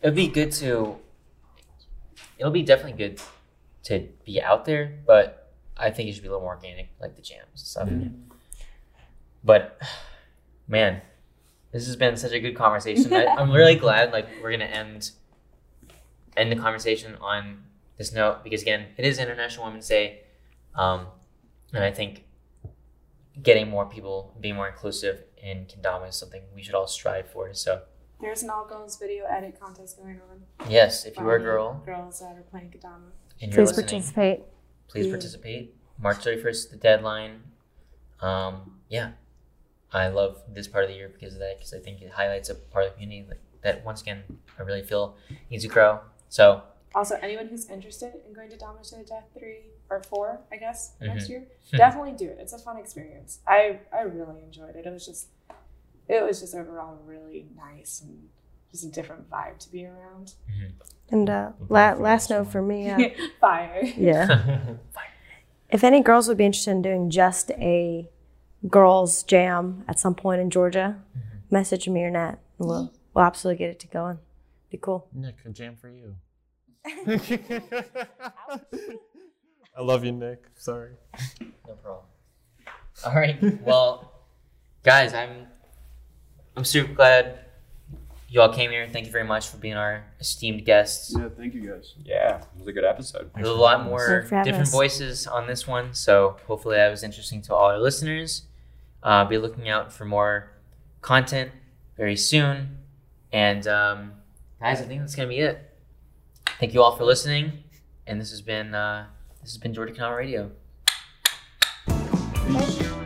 it'd be good to. It'll be definitely good to be out there, but I think it should be a little more organic, like the jams and stuff. Yeah. But man, this has been such a good conversation. I, I'm really glad like we're gonna end end the conversation on this note because again, it is International Women's Day, um, and I think getting more people, being more inclusive in kendama is something we should all strive for. So There's an all girls video edit contest going on. yes, if you are a girl Girls that are playing Kendama. and Please participate. please Yeah. participate. March 31st the deadline. Um, yeah, I love this part of the year because of that. Because I think it highlights a part of the community that, that once again I really feel needs to grow. So Also, anyone who's interested in going to Dama to the Death 3 or 4, I guess, next Mhm. year, definitely do it. It's a fun experience. I, I really enjoyed it. It was just, it was just overall really nice and just a different vibe to be around. And uh, la- last note for me, uh, Fire. yeah. fire. If any girls would be interested in doing just a girls' jam at some point in Georgia, mm-hmm. message me or Nat, we'll we'll absolutely get it to going. Be cool. Nick, a jam for you. I love you, Nick. Sorry. no problem. All right. Well, guys, I'm I'm super glad you all came here. Thank you very much for being our esteemed guests. Yeah, thank you guys. Yeah, it was a good episode. There's a lot more Thanks for having different us. voices on this one, so hopefully that was interesting to all our listeners. Uh, be looking out for more content very soon, and um, guys, I think that's gonna be it. Thank you all for listening, and this has been uh, this has been Georgia Kendama Radio. Peace.